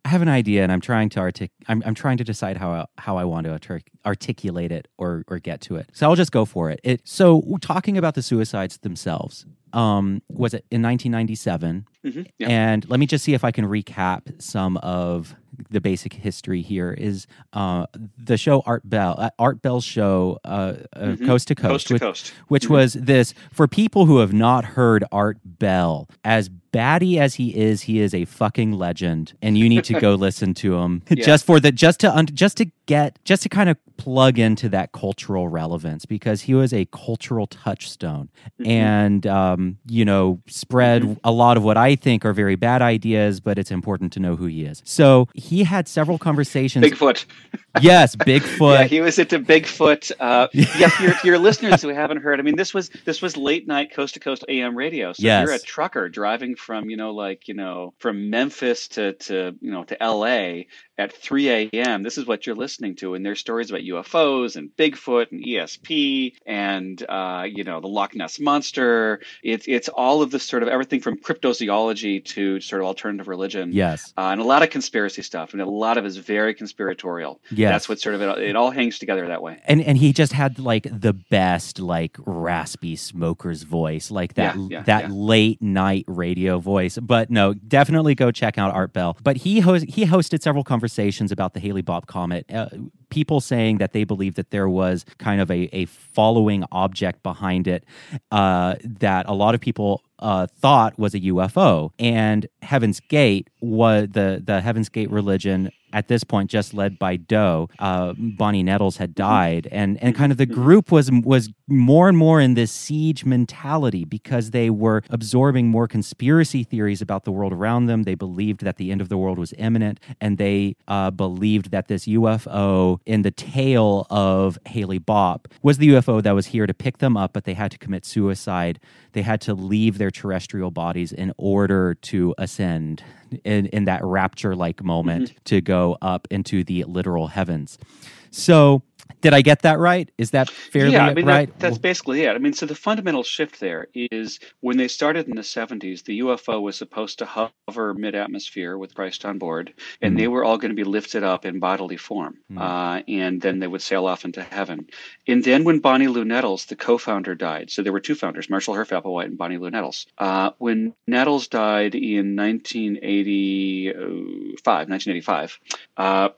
B: I have an idea, and I'm trying to artic- I'm, I'm trying to decide how I, how I want to articulate it or or get to it. So I'll just go for it. It so talking about the suicides themselves. Um, was it in 1997? Mm-hmm, yeah. And let me just see if I can recap some of the basic history here. Is uh, the show Art Bell, uh, Art Bell's show, uh, uh mm-hmm. Coast to Coast,
C: Coast, to
B: which,
C: coast.
B: which mm-hmm. was this for people who have not heard Art Bell as batty as he is, he is a fucking legend, and you need to go (laughs) listen to him yeah. just for the just to un, just to get just to kind of plug into that cultural relevance because he was a cultural touchstone mm-hmm. and um, you know spread mm-hmm. a lot of what I think are very bad ideas, but it's important to know who he is. So he had several conversations.
C: Bigfoot. (laughs)
B: yes, Bigfoot.
C: yeah, he was into Bigfoot. Uh, (laughs) yeah, for your, for your listeners who haven't heard, I mean, this was this was late night coast to coast AM radio. So yes. you're a trucker driving from you know like you know from Memphis to to you know to L.A. at 3 a.m. This is what you're listening to, and there's stories about UFOs and Bigfoot and ESP and uh, you know the Loch Ness monster. It's it's all of this sort of everything from cryptozoology to sort of alternative religion.
B: Yes,
C: uh, and a lot of conspiracy stuff, and a lot of it is very conspiratorial.
B: Yes,
C: that's what sort of it, it all hangs together that way.
B: And and he just had like the best like raspy smoker's voice, like that
C: yeah, yeah,
B: that
C: yeah.
B: late night radio voice. But no, definitely go check out Art Bell. But he host, he hosted several conversations about the Hale-Bopp comet. Uh, people saying that they believe that there was kind of a, a following object behind it uh, that a lot of people uh, thought was a UFO. And Heaven's Gate was the the Heaven's Gate religion at this point just led by Do. Uh, Bonnie Nettles had died, and and kind of the group was was more and more in this siege mentality because they were absorbing more conspiracy theories about the world around them. They believed that the end of the world was imminent, and they uh, believed that this UFO in the tale of Hale-Bopp was the UFO that was here to pick them up, but they had to commit suicide. They had to leave their terrestrial bodies in order to ascend in, in that rapture like moment mm-hmm. to go up into the literal heavens. So, did I get that right? Is that fairly
C: yeah, I mean,
B: right?
C: That, that's basically it. I mean, so the fundamental shift there is when they started in the 70s, the UFO was supposed to hover mid atmosphere with Christ on board, and mm. they were all going to be lifted up in bodily form. Mm. Uh, and then they would sail off into heaven. And then when Bonnie Lou Nettles, the co founder, died, so there were two founders, Marshall Herff Applewhite and Bonnie Lou Nettles. Uh, when Nettles died in 1985, 1985, uh,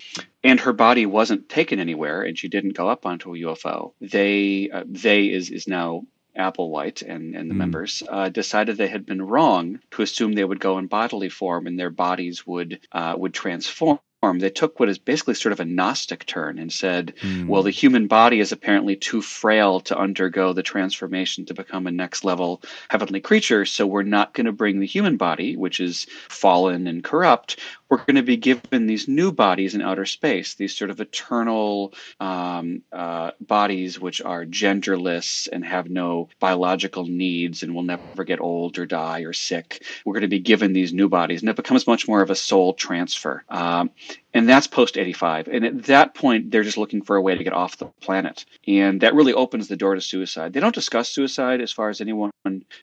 C: and her body wasn't taken anywhere and she didn't go up onto a UFO. They uh, they is is now Applewhite and, and the mm. members uh, decided they had been wrong to assume they would go in bodily form and their bodies would uh, would transform they took what is basically sort of a Gnostic turn and said, mm. well, the human body is apparently too frail to undergo the transformation to become a next level heavenly creature. So we're not going to bring the human body, which is fallen and corrupt. We're going to be given these new bodies in outer space, these sort of eternal um, uh, bodies which are genderless and have no biological needs and will never get old or die or sick. We're going to be given these new bodies, and it becomes much more of a soul transfer. Um, and that's post 85 and at that point they're just looking for a way to get off the planet. And that really opens the door to suicide. They don't discuss suicide as far as anyone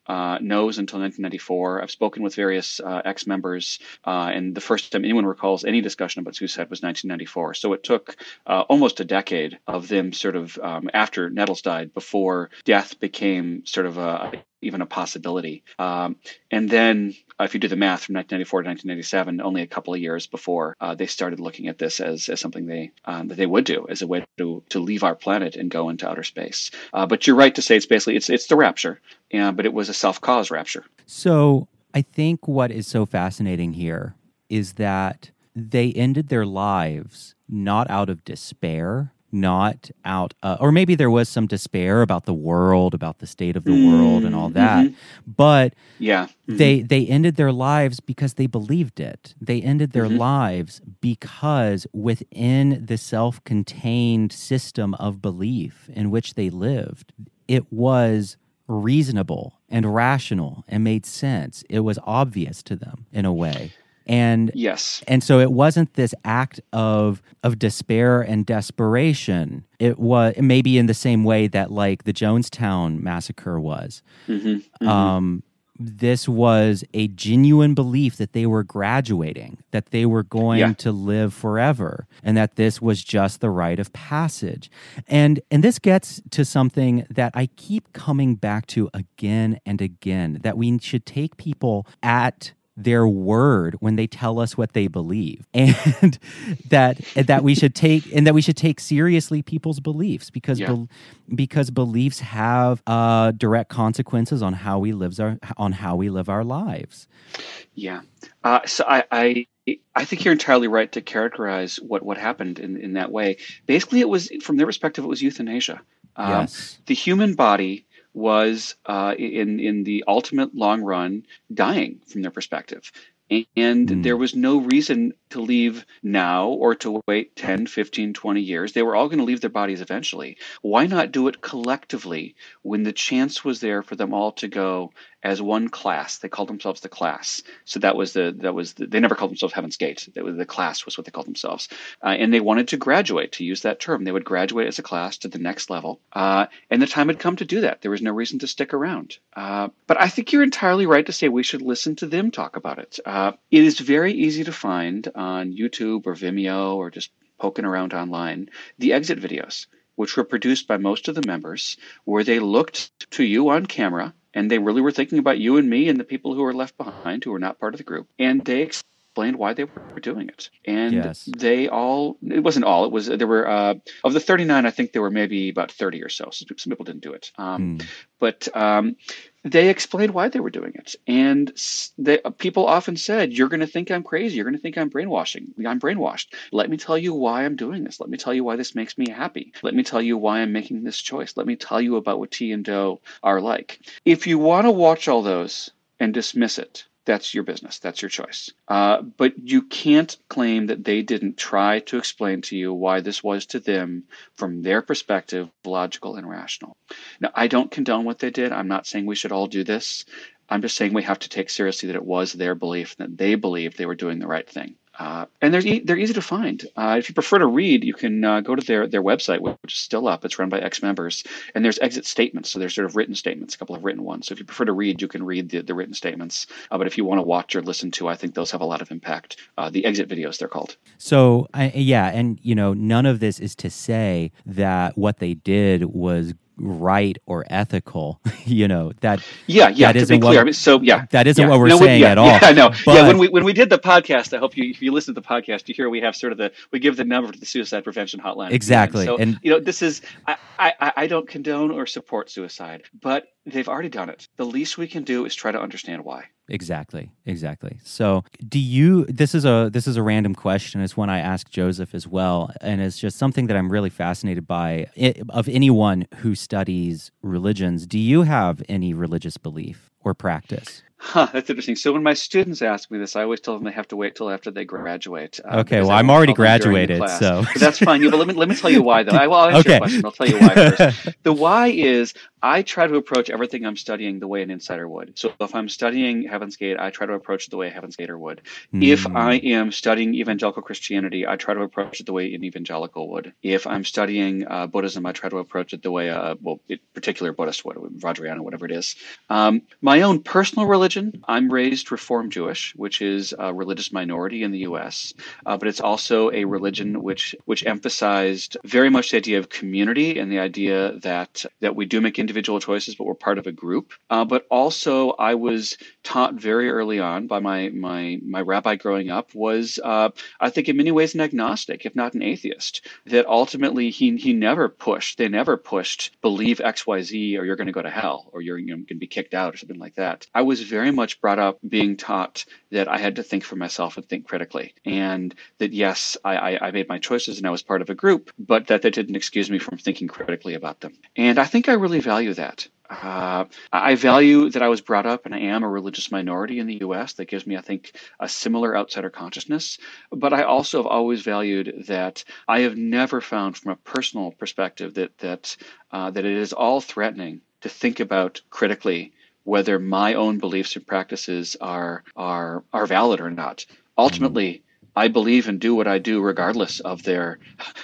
C: uh, knows until 1994 i've spoken with various uh, ex-members uh, and the first time anyone recalls any discussion about suicide was 1994 so it took uh, almost a decade of them sort of um, after nettles died before death became sort of a even a possibility. Um, and then, uh, if you do the math from 1994 to 1997, only a couple of years before uh, they started looking at this as, as something they um, that they would do as a way to to leave our planet and go into outer space. Uh, but you're right to say it's basically it's it's the rapture, yeah, but it was a self-caused rapture.
B: So I think what is so fascinating here is that they ended their lives not out of despair not out uh, or maybe there was some despair about the world about the state of the mm, world and all that mm-hmm. but
C: yeah mm-hmm.
B: they they ended their lives because they believed it they ended their mm-hmm. lives because within the self-contained system of belief in which they lived it was reasonable and rational and made sense it was obvious to them in a way and
C: yes
B: and so it wasn't this act of of despair and desperation it was maybe in the same way that like the jonestown massacre was mm-hmm, mm-hmm. um this was a genuine belief that they were graduating, that they were going yeah. to live forever, and that this was just the rite of passage. And and this gets to something that I keep coming back to again and again that we should take people at their word when they tell us what they believe (laughs) and that that we should take and that we should take seriously people's beliefs because yeah. be, because beliefs have uh, direct consequences on how we live our on how we live our lives
C: yeah uh, so I, I I think you're entirely right to characterize what, what happened in, in that way. Basically, it was from their perspective, it was euthanasia.
B: Um, yes.
C: The human body was uh, in in the ultimate long run dying from their perspective, and mm. there was no reason to leave now or to wait 10, 15, 20 years. They were all going to leave their bodies eventually. Why not do it collectively when the chance was there for them all to go as one class. They called themselves the class. So that was the that was the, they never called themselves Heaven's Gate. Was the class was what they called themselves, uh, and they wanted to graduate. To use that term, they would graduate as a class to the next level, uh, and the time had come to do that. There was no reason to stick around. Uh, but I think you're entirely right to say we should listen to them talk about it. Uh, it is very easy to find on YouTube or Vimeo or just poking around online the exit videos which were produced by most of the members, where they looked to you on camera and they really were thinking about you and me and the people who were left behind who were not part of the group. And they explained why they were doing it. And yes. they all, it wasn't all, it was, there were, uh, of the 39, I think there were maybe about 30 or so. Some people didn't do it. Um, mm. But um, they explained why they were doing it. And they, people often said, You're going to think I'm crazy. You're going to think I'm brainwashing. I'm brainwashed. Let me tell you why I'm doing this. Let me tell you why this makes me happy. Let me tell you why I'm making this choice. Let me tell you about what Ti and Do are like. If you want to watch all those and dismiss it, that's your business. That's your choice. Uh, but you can't claim that they didn't try to explain to you why this was to them, from their perspective, logical and rational. Now, I don't condone what they did. I'm not saying we should all do this. I'm just saying we have to take seriously that it was their belief that they believed they were doing the right thing. Uh, and they're, e- they're easy to find. Uh, if you prefer to read, you can uh, go to their, their website, which is still up. It's run by ex members. And there's exit statements. So there's sort of written statements, a couple of written ones. So if you prefer to read, you can read the, the written statements. Uh, but if you want to watch or listen to, I think those have a lot of impact. Uh, the exit videos, they're called.
B: So, yeah. And, you know, none of this is to say that what they did was right or ethical. (laughs) you know that.
C: Yeah, yeah. That to be clear, what, I mean, so yeah,
B: that isn't
C: yeah.
B: what we're
C: no,
B: saying
C: yeah,
B: at all.
C: Yeah, no, but, yeah. When we when we did the podcast, I hope you if you listen to the podcast, you hear we have sort of the we give the number to the suicide prevention hotline.
B: Exactly,
C: so,
B: and
C: you know this is I, I I don't condone or support suicide, but they've already done it. The least we can do is try to understand why.
B: Exactly. Exactly. So, do you this is a this is a random question. It's one I asked Joseph as well, and it's just something that I'm really fascinated by it, of anyone who studies religions. Do you have any religious belief or practice?
C: Huh, that's interesting. So when my students ask me this, I always tell them they have to wait till after they graduate.
B: Uh, okay, well, I'm already graduated, so
C: that's fine. Yeah, but let me let me tell you why though. I, well, I'll answer okay. your question. I'll tell you why first. (laughs) the why is I try to approach everything I'm studying the way an insider would. So if I'm studying Heaven's Gate, I try to approach it the way a Heaven's Gater would. Mm. If I am studying evangelical Christianity, I try to approach it the way an evangelical would. If I'm studying uh, Buddhism, I try to approach it the way a well, particular Buddhist would, Vajrayana, whatever it is. Um, my own personal religion, I'm raised Reform Jewish, which is a religious minority in the U.S., uh, but it's also a religion which which emphasized very much the idea of community and the idea that that we do make individual choices, but we're part of a group. Uh, but also, I was taught very early on by my my my rabbi growing up was, uh, I think, in many ways, an agnostic, if not an atheist. That ultimately he he never pushed. They never pushed believe X Y Z or you're going to go to hell or you're, you're going to be kicked out or something like that. I was very much brought up being taught that I had to think for myself and think critically, and that yes, I, I, I made my choices and I was part of a group, but that that didn't excuse me from thinking critically about them. And I think I really value that. Uh, I value that I was brought up and I am a religious minority in the US. That gives me, I think, a similar outsider consciousness. But I also have always valued that I have never found, from a personal perspective, that that uh, that it is all threatening to think about critically whether my own beliefs and practices are are are valid or not. Ultimately, I believe and do what I do regardless of their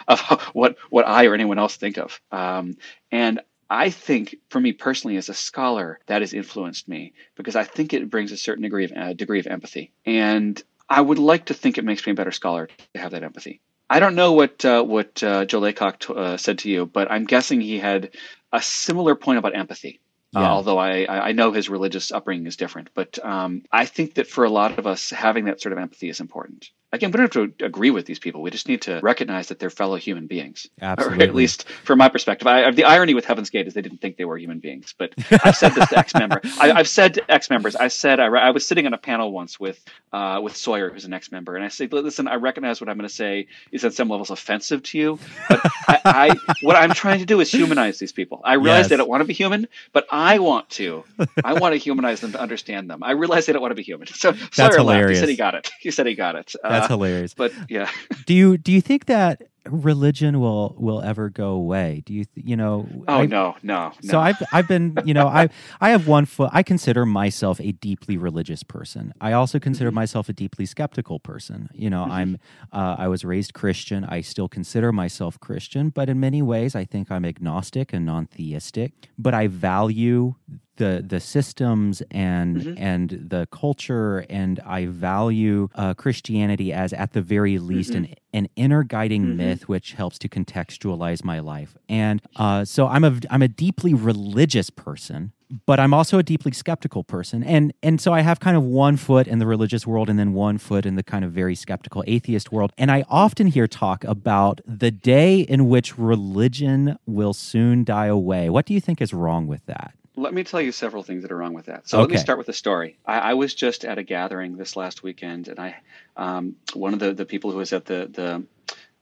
C: of what what I or anyone else think of. Um, and I think, for me personally, as a scholar, that has influenced me because I think it brings a certain degree of uh, degree of empathy, and I would like to think it makes me a better scholar to have that empathy. I don't know what uh, what uh, Joe Laycock t- uh, said to you, but I'm guessing he had a similar point about empathy. Uh, although I, I know his religious upbringing is different, but um, I think that for a lot of us, having that sort of empathy is important again, we don't have to agree with these people. We just need to recognize that they're fellow human beings.
B: Absolutely. (laughs)
C: Or at least from my perspective. I, the irony with Heaven's Gate is they didn't think they were human beings. But (laughs) I've said this to ex member. I've said to ex members. I said I, I, was sitting on a panel once with uh, with Sawyer, who's an ex member, and I said, "Listen, I recognize what I'm going to say is at some levels offensive to you, but I, I, (laughs) what I'm trying to do is humanize these people. I realize yes. they don't want to be human, but I want to. I want to humanize them to understand them. I realize they don't want to be human. So
B: That's
C: Sawyer
B: hilarious.
C: laughed. He said he got it. He said he got it.
B: That's That's hilarious.
C: But yeah.
B: do you do you think that religion will will ever go away? Do you you know?
C: Oh I, no, no,
B: no. So I've I've been you know I I have one foot. I consider myself a deeply religious person. I also consider mm-hmm. myself a deeply skeptical person. You know, mm-hmm. I'm uh, I was raised Christian. I still consider myself Christian, but in many ways, I think I'm agnostic and non theistic. But I value the the systems and mm-hmm. and the culture and I value uh, Christianity as at the very least mm-hmm. an an inner guiding mm-hmm. myth which helps to contextualize my life and uh, so I'm a I'm a deeply religious person but I'm also a deeply skeptical person and and so I have kind of one foot in the religious world and then one foot in the kind of very skeptical atheist world and I often hear talk about the day in which religion will soon die away what do you think is wrong with that
C: let me tell you several things that are wrong with that. So okay. let me start with a story. I, I, was just at a gathering this last weekend, and I, um, one of the, the people who was at the the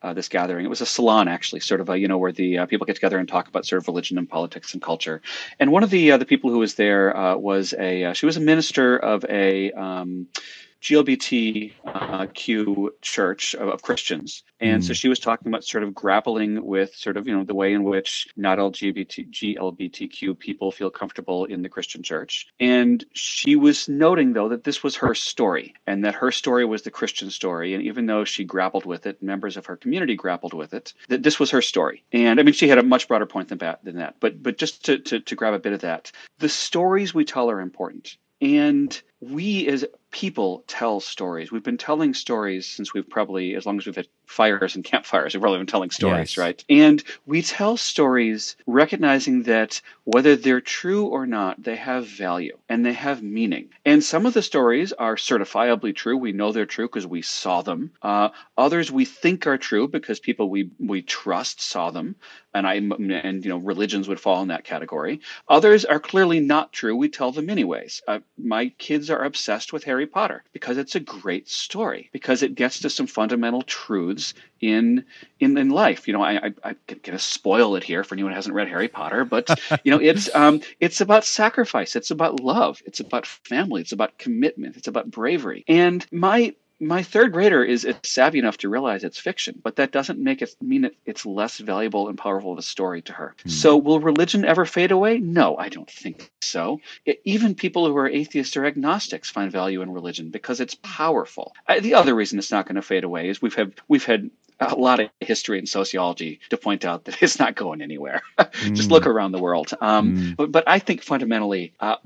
C: uh, this gathering. It was a salon, actually, sort of a you know where the uh, people get together and talk about sort of religion and politics and culture. And one of the uh, the people who was there uh, was a uh, she was a minister of a um, GLBTQ church of, of Christians. And mm. so she was talking about sort of grappling with sort of, you know, the way in which not LGBT, GLBTQ people feel comfortable in the Christian church. And she was noting, though, that this was her story and that her story was the Christian story. And even though she grappled with it, members of her community grappled with it, that this was her story. And I mean, she had a much broader point than that. Than that. But, but just to, to, to grab a bit of that, the stories we tell are important. And we as people tell stories. We've been telling stories since we've probably, as long as we've had fires and campfires, (laughs) we've probably been telling stories, yes. right? And we tell stories recognizing that whether they're true or not, they have value and they have meaning. And some of the stories are certifiably true. We know they're true because we saw them. Uh, others we think are true because people we we trust saw them. And I and you know religions would fall in that category. Others are clearly not true. We tell them anyways. Uh, my kids are obsessed with Harry Potter because it's a great story, because it gets to some fundamental truths in in, in life. You know, I, I, I'm to spoil it here for anyone who hasn't read Harry Potter, but (laughs) you know, it's um, it's about sacrifice, it's about love, it's about family, it's about commitment, it's about bravery. And my my third grader is savvy enough to realize it's fiction, but that doesn't make it mean it, it's less valuable and powerful of a story to her. Hmm. So, will religion ever fade away? No, I don't think so. It, even people who are atheists or agnostics find value in religion because it's powerful. I, the other reason it's not going to fade away is we've had we've had a lot of history and sociology to point out that (laughs) it's not going anywhere. (laughs) Just look hmm. around the world. Um, mm. but, but, I think fundamentally, uh,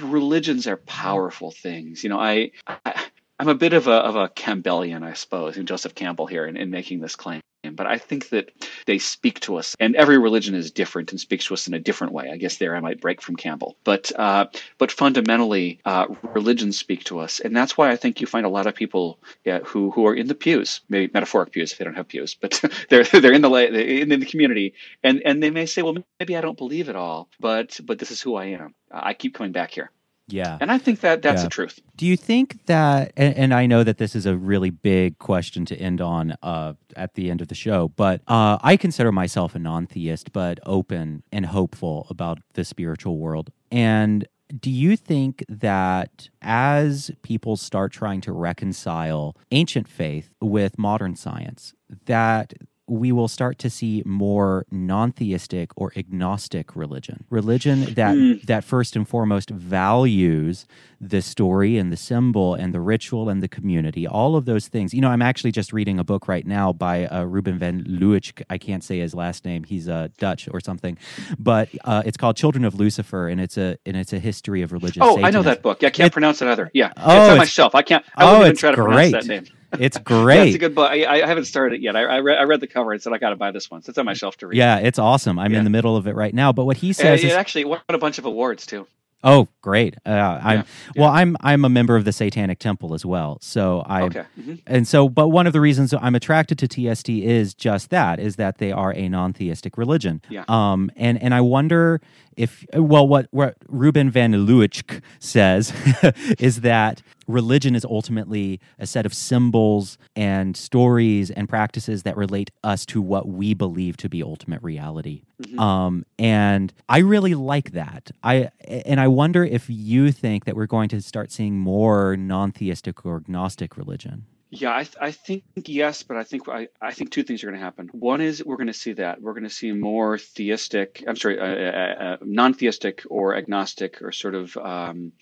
C: religions are powerful things. You know, I, I I'm a bit of a of a Campbellian, I suppose, in Joseph Campbell here in, in making this claim. But I think that they speak to us, and every religion is different and speaks to us in a different way. I guess there I might break from Campbell, but uh, but fundamentally, uh, religions speak to us, and that's why I think you find a lot of people yeah, who who are in the pews, maybe metaphoric pews if they don't have pews, but (laughs) they're they're in the in the community, and and they may say, well, maybe I don't believe it all, but but this is who I am. I keep coming back here.
B: Yeah.
C: And I think that that's yeah. the truth.
B: Do you think that, and, and, I know that this is a really big question to end on uh, at the end of the show, but uh, I consider myself a non theist, but open and hopeful about the spiritual world. And do you think that as people start trying to reconcile ancient faith with modern science, that we will start to see more non-theistic or agnostic religion. Religion that mm. that first and foremost values the story and the symbol and the ritual and the community all of those things. You know i'm actually just reading a book right now by uh, ruben van Leeuwenhoek i can't say his last name. He's uh, dutch or something. But uh, it's called children of lucifer and it's a and it's a history of religion
C: oh Satanism. i know that book. Yeah i can't it, pronounce it either. Yeah. Oh, it's on my shelf. I can't i won't oh, even try to great. pronounce that name
B: it's (laughs) great. yeah,
C: it's a good book. I, I, haven't started it yet. I, I, read, I read the cover and said I got to buy this one. So it's on my shelf to read.
B: Yeah, it's awesome. I'm yeah. in the middle of it right now. But what he says
C: it,
B: it
C: is, actually won a bunch of awards too.
B: Oh, great! Uh, I'm yeah, well. I'm I'm a member of the Satanic Temple as well. So I okay. mm-hmm. and so, but one of the reasons I'm attracted to TST is just that: is that they are a non-theistic religion.
C: Yeah.
B: Um. And and I wonder if well, what what Ruben van Leeuwenhoek says (laughs) is that religion is ultimately a set of symbols and stories and practices that relate us to what we believe to be ultimate reality. Mm-hmm. Um, and I really like that. I and I wonder if you think that we're going to start seeing more non-theistic or agnostic religion.
C: Yeah, I, th- I think yes, but I think I, I think two things are going to happen. One is we're going to see that we're going to see more theistic, I'm sorry, uh, uh, uh, non-theistic or agnostic or sort of um,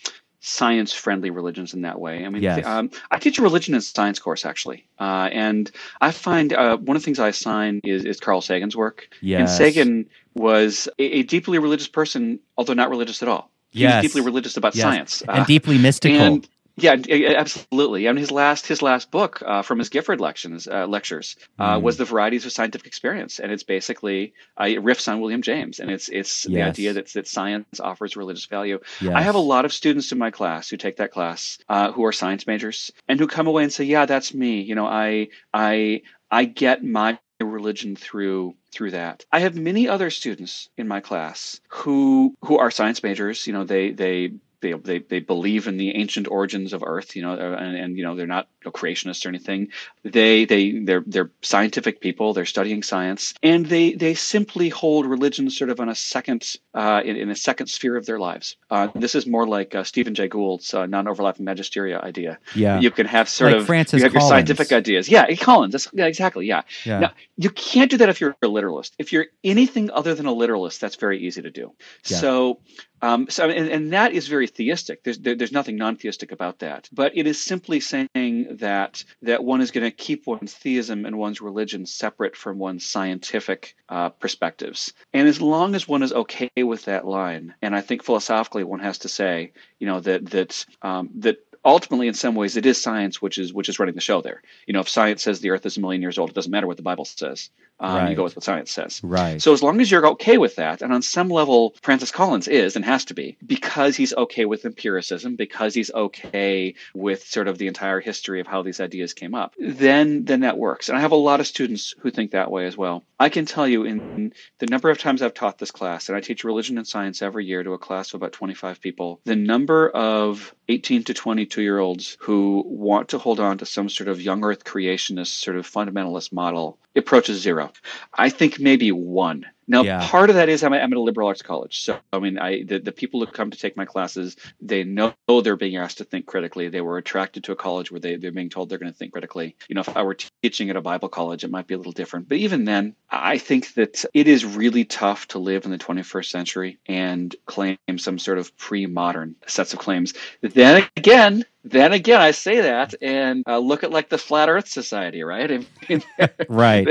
C: science friendly religions in that way. I mean,
B: yes.
C: um, I teach a religion and science course actually, uh, and I find uh, one of the things I assign is, is Carl Sagan's work.
B: Yes.
C: And Sagan was a, a, deeply religious person, although not religious at all. He
B: yes.
C: was deeply religious about
B: yes.
C: science
B: and uh, deeply mystical.
C: And, yeah, absolutely. And his last his last book uh, from his Gifford lections uh, lectures uh, mm. was the varieties of scientific experience, and it's basically uh, it riffs on William James, and it's it's yes. the idea that that science offers religious value. Yes. I have a lot of students in my class who take that class uh, who are science majors and who come away and say, "Yeah, that's me. You know, I I I get my religion through through that. I have many other students in my class who who are science majors. You know, they they they, they, they believe in the ancient origins of Earth, you know, and, and you know they're not you know, creationists or anything. They they they're they're scientific people. They're studying science, and they they simply hold religion sort of on a second uh, in, in, a second sphere of their lives. Uh, this is more like uh, Stephen Jay Gould's uh, non-overlapping magisteria idea.
B: Yeah,
C: you can have sort
B: like
C: of
B: Francis
C: you have
B: Collins.
C: your scientific ideas. Yeah, Collins. That's, yeah, exactly. Yeah.
B: yeah.
C: Now you can't do that if you're a literalist. If you're anything other than a literalist, that's very easy to do.
B: Yeah.
C: So um, so, and, and, that is very theistic. There's, there, there's nothing non-theistic about that. But it is simply saying that that one is going to keep one's theism and one's religion separate from one's scientific uh, perspectives. And as long as one is okay with that line, and I think philosophically one has to say, you know, that that um, that ultimately in some ways it is science which is which is running the show there you know if science says the earth is a million years old it doesn't matter what the bible says um,
B: right.
C: you go with what science says
B: right
C: so as long as you're okay with that and on some level francis collins is and has to be because he's okay with empiricism because he's okay with sort of the entire history of how these ideas came up then then that works and i have a lot of students who think that way as well i can tell you in the number of times i've taught this class and i teach religion and science every year to a class of about 25 people the number of 18 to 22 year olds who want to hold on to some sort of young earth creationist sort of fundamentalist model approaches zero. I think maybe one. Now,
B: Yeah.
C: part of that is I'm, I'm at a liberal arts college, so I mean, I the, the people who come to take my classes, they know they're being asked to think critically. They were attracted to a college where they they're being told they're going to think critically. You know, if I were teaching at a Bible college, it might be a little different. But even then, I think that it is really tough to live in the 21st century and claim some sort of pre-modern sets of claims. Then again, then again, I say that and uh, look at like the Flat Earth Society, right? I mean, (laughs)
B: right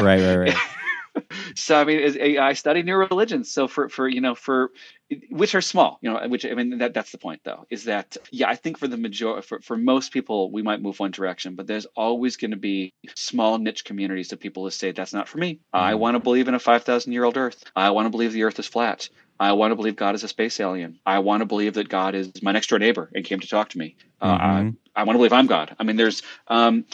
B: right right right (laughs)
C: so I mean, is- I study new religions. So for for you know for which are small, you know, which I mean that that's the point though, is that yeah, I think for the major for for most people we might move one direction, but there's always going to be small niche communities of people who say that's not for me. I
B: Mhm.
C: want to believe in a five thousand year old Earth. I want to believe the Earth is flat. I want to believe God is a space alien. I want to believe that God is my next door neighbor and came to talk to me. Uh,
B: Mhm.
C: I, want to believe I'm God. I mean, there's um,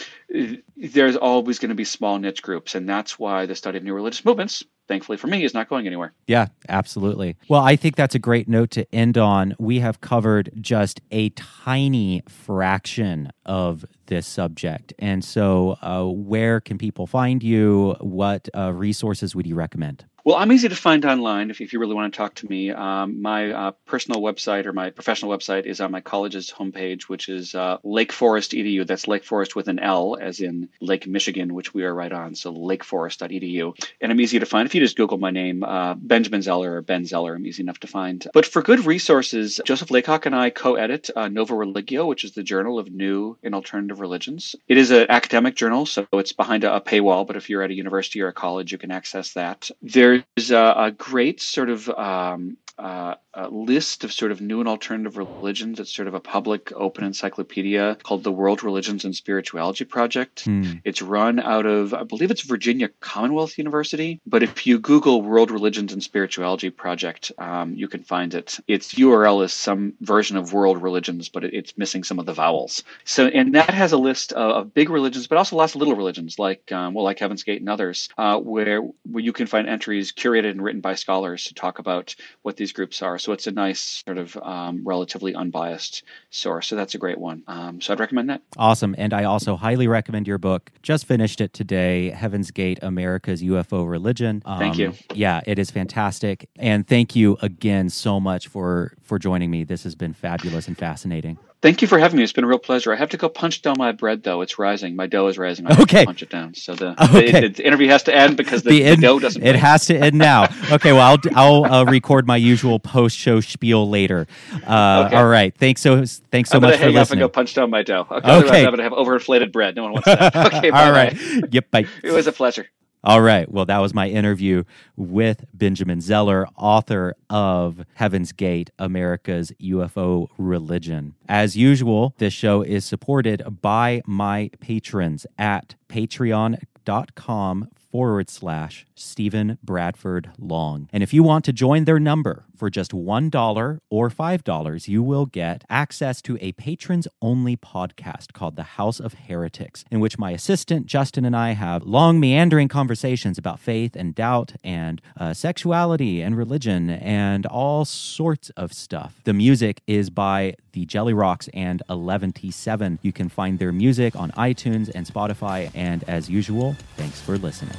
C: there's always going to be small niche groups, and that's why the study of new religious movements, thankfully for me, is not going anywhere.
B: Yeah, absolutely. Well, I think that's a great note to end on. We have covered just a tiny fraction of this subject. And so, uh, where can people find you? What uh, resources would you recommend?
C: Well, I'm easy to find online if, if you really want to talk to me. Um, my uh, personal website or my professional website is on my college's homepage, which is uh, Lake Forest EDU. That's Lake Forest with an L, as in Lake Michigan, which we are right on. So lakeforest.edu. And I'm easy to find. If you just Google my name, uh, Benjamin Zeller or Ben Zeller, I'm easy enough to find. But for good resources, Joseph Laycock and I co edit uh, Nova Religio, which is the Journal of New and Alternative Religions. It is an academic journal, so it's behind a, a paywall, but if you're at a university or a college, you can access that. There's a, a great sort of um, uh, a list of sort of new and alternative religions. It's sort of a public open encyclopedia called the World Religions and Spirituality Project.
B: Hmm.
C: It's run out of, I believe it's Virginia Commonwealth University. But if you Google World Religions and Spirituality Project, um, you can find it. Its URL is some version of World Religions, but it, it's missing some of the vowels. So, and that has a list of, of big religions, but also lots of little religions, like um, well, like Heaven's Gate and others, uh, where where you can find entries curated and written by scholars to talk about what these groups are. So it's a nice sort of um, relatively unbiased source. So that's a great one. Um, so I'd recommend that.
B: Awesome. And I also highly recommend your book. Just finished it today Heaven's Gate America's UFO Religion.
C: Thank
B: Um,
C: you.
B: Yeah, it is fantastic. And thank you again so much for for joining me. This has been fabulous and fascinating.
C: Thank you for having me. It's been a real pleasure. I have to go punch down my bread, though. It's rising. My dough is rising. I have
B: Okay.
C: to punch it down. So the, (laughs)
B: Okay.
C: the, the interview has to end because the, the,
B: end-
C: dough doesn't.
B: It
C: break.
B: has to end now. (laughs) Okay, well, I'll I'll uh, record my usual post show spiel later. Uh,
C: Okay.
B: All right, thanks so thanks so
C: I'm
B: much for
C: hang up and
B: listening.
C: go punch down my dough. Okay. Otherwise,
B: Okay.
C: I'm gonna have overinflated bread. No one wants that. (laughs) Okay.
B: All
C: bye-bye.
B: yep, bye.
C: It was a pleasure.
B: All right. Well, that was my interview with Benjamin Zeller, author of Heaven's Gate America's UFO Religion. As usual, this show is supported by my patrons at patreon.com forward slash Stephen Bradford Long. And if you want to join their number for just $1 or $5, you will get access to a patrons only podcast called The House of Heretics, in which my assistant Justin and I have long, meandering conversations about faith and doubt and uh, sexuality and religion and all sorts of stuff. The music is by the Jelly Rocks and Eleventyseven. You can find their music on iTunes and Spotify. And as usual, thanks for listening.